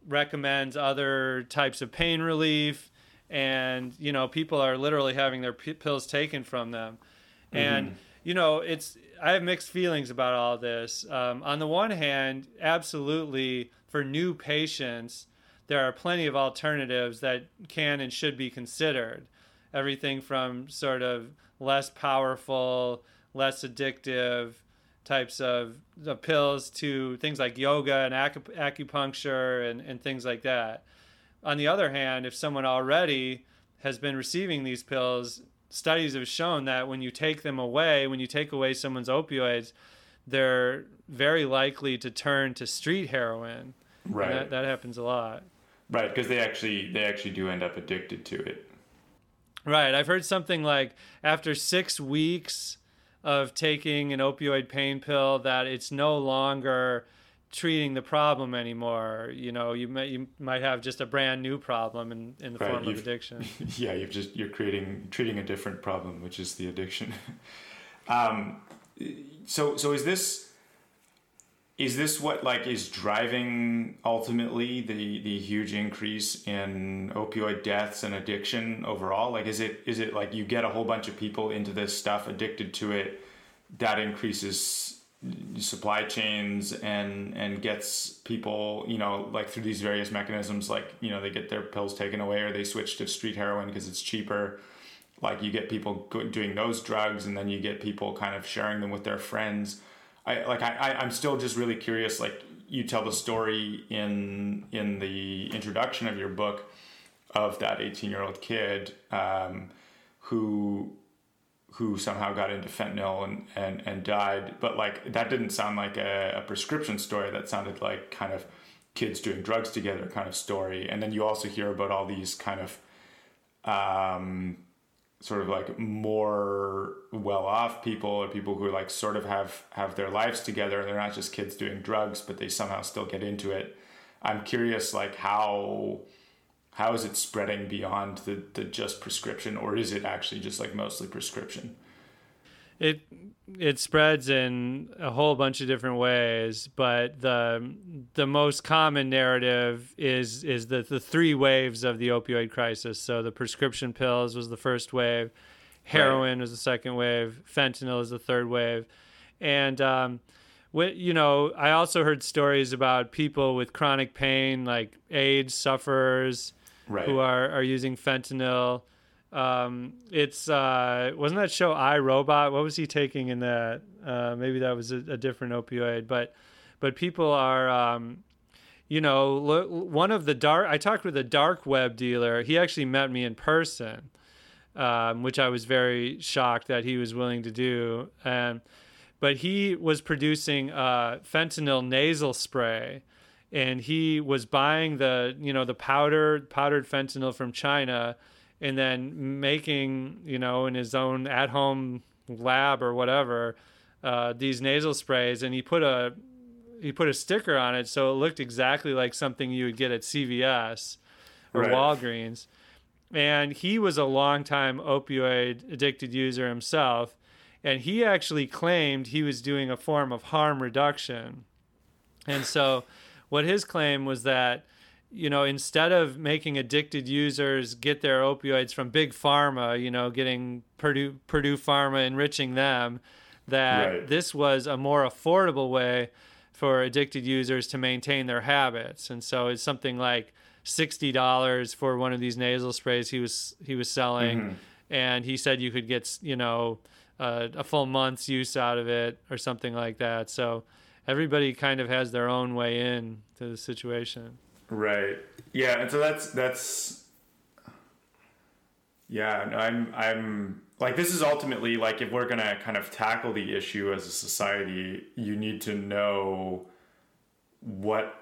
Speaker 2: recommends other types of pain relief. And you know people are literally having their p- pills taken from them. Mm-hmm. and you know it's i have mixed feelings about all this. Um, on the one hand absolutely for new patients there are plenty of alternatives that can and should be considered everything from sort of less powerful less addictive types of the pills to things like yoga and acu- acupuncture and, and things like that. On the other hand, if someone already has been receiving these pills, studies have shown that when you take them away, when you take away someone's opioids, they're very likely to turn to street heroin.
Speaker 3: Right.
Speaker 2: That, that, happens a lot.
Speaker 3: Right, because they actually they actually do end up addicted to it.
Speaker 2: Right. I've heard something like after six weeks of taking an opioid pain pill that it's no longer treating the problem anymore. You know, you might you might have just a brand new problem in, in the right, form of addiction.
Speaker 3: Yeah, you've just you're creating treating a different problem, which is the addiction. um, so so is this is this what like is driving ultimately the the huge increase in opioid deaths and addiction overall? Like is it is it like you get a whole bunch of people into this stuff addicted to it that increases supply chains and and gets people you know like through these various mechanisms like you know they get their pills taken away or they switch to street heroin because it's cheaper? Like you get people doing those drugs and then you get people kind of sharing them with their friends i like i i'm still just really curious like you tell the story in in the introduction of your book of that 18 year old kid um, who who somehow got into fentanyl and, and, and died. But like that didn't sound like a, a, prescription story. That sounded like kind of kids doing drugs together kind of story. And then you also hear about all these kind of um, sort of like more well off people or people who like sort of have have their lives together. And they're not just kids doing drugs, but they somehow still get into it. I'm curious like how how is it spreading beyond the, the just prescription or is it actually just like mostly prescription
Speaker 2: it it spreads in a whole bunch of different ways but the the most common narrative is is the the three waves of the opioid crisis so the prescription pills was the first wave heroin right. was the second wave fentanyl is the third wave and um, you know, I also heard stories about people with chronic pain, like AIDS sufferers, right. who are, are using fentanyl. Um, it's uh, wasn't that show I Robot? What was he taking in that? Uh, maybe that was a, a, different opioid, but but people are. Um, you know, one of the dark. I talked with a dark web dealer. He actually met me in person, um, which I was very shocked that he was willing to do. And but he was producing uh, fentanyl nasal spray and he was buying the you know the powdered powdered fentanyl from China and then making you know in his own at home lab or whatever uh, these nasal sprays and he put a he put a sticker on it so it looked exactly like something you would get at CVS or right. Walgreens and he was a longtime opioid addicted user himself and he actually claimed he was doing a form of harm reduction and so what his claim was that you know instead of making addicted users get their opioids from big pharma you know getting purdue purdue pharma enriching them that right. this was a more affordable way for addicted users to maintain their habits and so it's something like $60 for one of these nasal sprays he was he was selling mm-hmm. and he said you could get you know uh, a full month's use out of it or something like that so everybody kind of has their own way in to the situation.
Speaker 3: Right. Yeah, and so that's that's yeah, no, I'm I'm like this is ultimately like if we're going to kind of tackle the issue as a society, you need to know what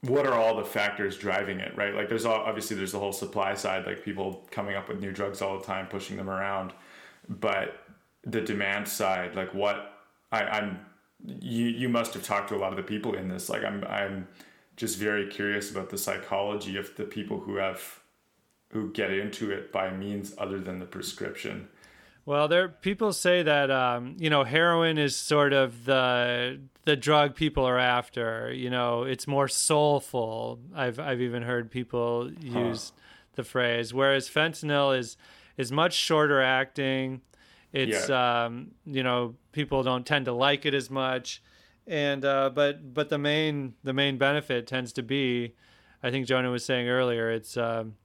Speaker 3: what are all the factors driving it, right? Like there's all, obviously there's the whole supply side, like people coming up with new drugs all the time, pushing them around, but the demand side, like what I, I'm you you must have talked to a lot of the people in this. Like I'm I'm just very curious about the psychology of the people who have who get into it by means other than the prescription.
Speaker 2: Well, there people say that um, you know heroin is sort of the the drug people are after. You know, it's more soulful. I've I've even heard people use huh. the phrase, whereas fentanyl is is much shorter acting. It's yeah. um, you know people don't tend to like it as much, and uh, but but the main the main benefit tends to be, I think Jonah was saying earlier, it's um,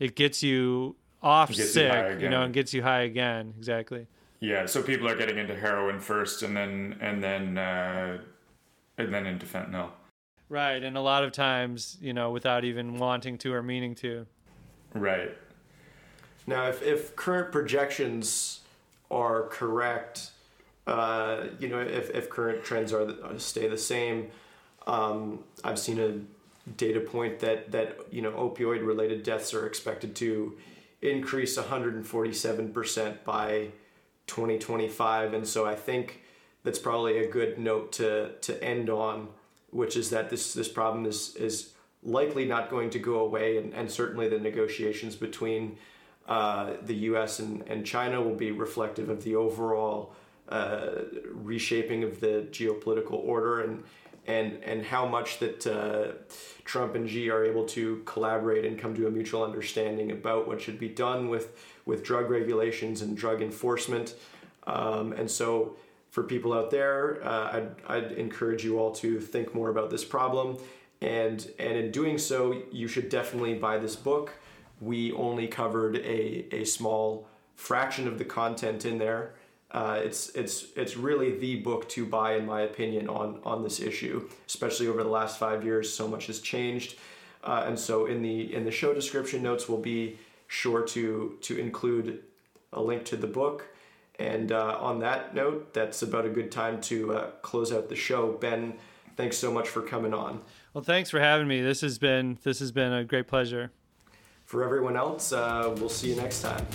Speaker 2: it gets you off gets sick, you, you know, and gets you high again. Exactly.
Speaker 3: Yeah, so people are getting into heroin first, and then and then uh, and then into fentanyl.
Speaker 2: Right, and a lot of times, you know, without even wanting to or meaning to.
Speaker 3: Right.
Speaker 1: Now, if if current projections are correct, uh, you know, if, if current trends are stay the same, um, I've seen a data point that that you know opioid related deaths are expected to increase 147% by 2025 and so i think that's probably a good note to to end on which is that this this problem is is likely not going to go away. And, and certainly the negotiations between uh, the US and, and China will be reflective of the overall uh, reshaping of the geopolitical order and and and how much that uh, Trump and Xi are able to collaborate and come to a mutual understanding about what should be done with with drug regulations and drug enforcement. Um, and so, for people out there, uh, I'd, I'd encourage you all to think more about this problem. And and in doing so, you should definitely buy this book. We only covered a a small fraction of the content in there. Uh, it's it's it's really the book to buy in my opinion on on this issue, especially over the last five years. So much has changed, uh, and so in the in the show description notes, we'll be sure to to include a link to the book. And uh, on that note, that's about a good time to uh, close out the show. Ben, thanks so much for coming on.
Speaker 2: Well, thanks for having me. This has been this has been a great pleasure.
Speaker 1: For everyone else, uh, we'll see you next time.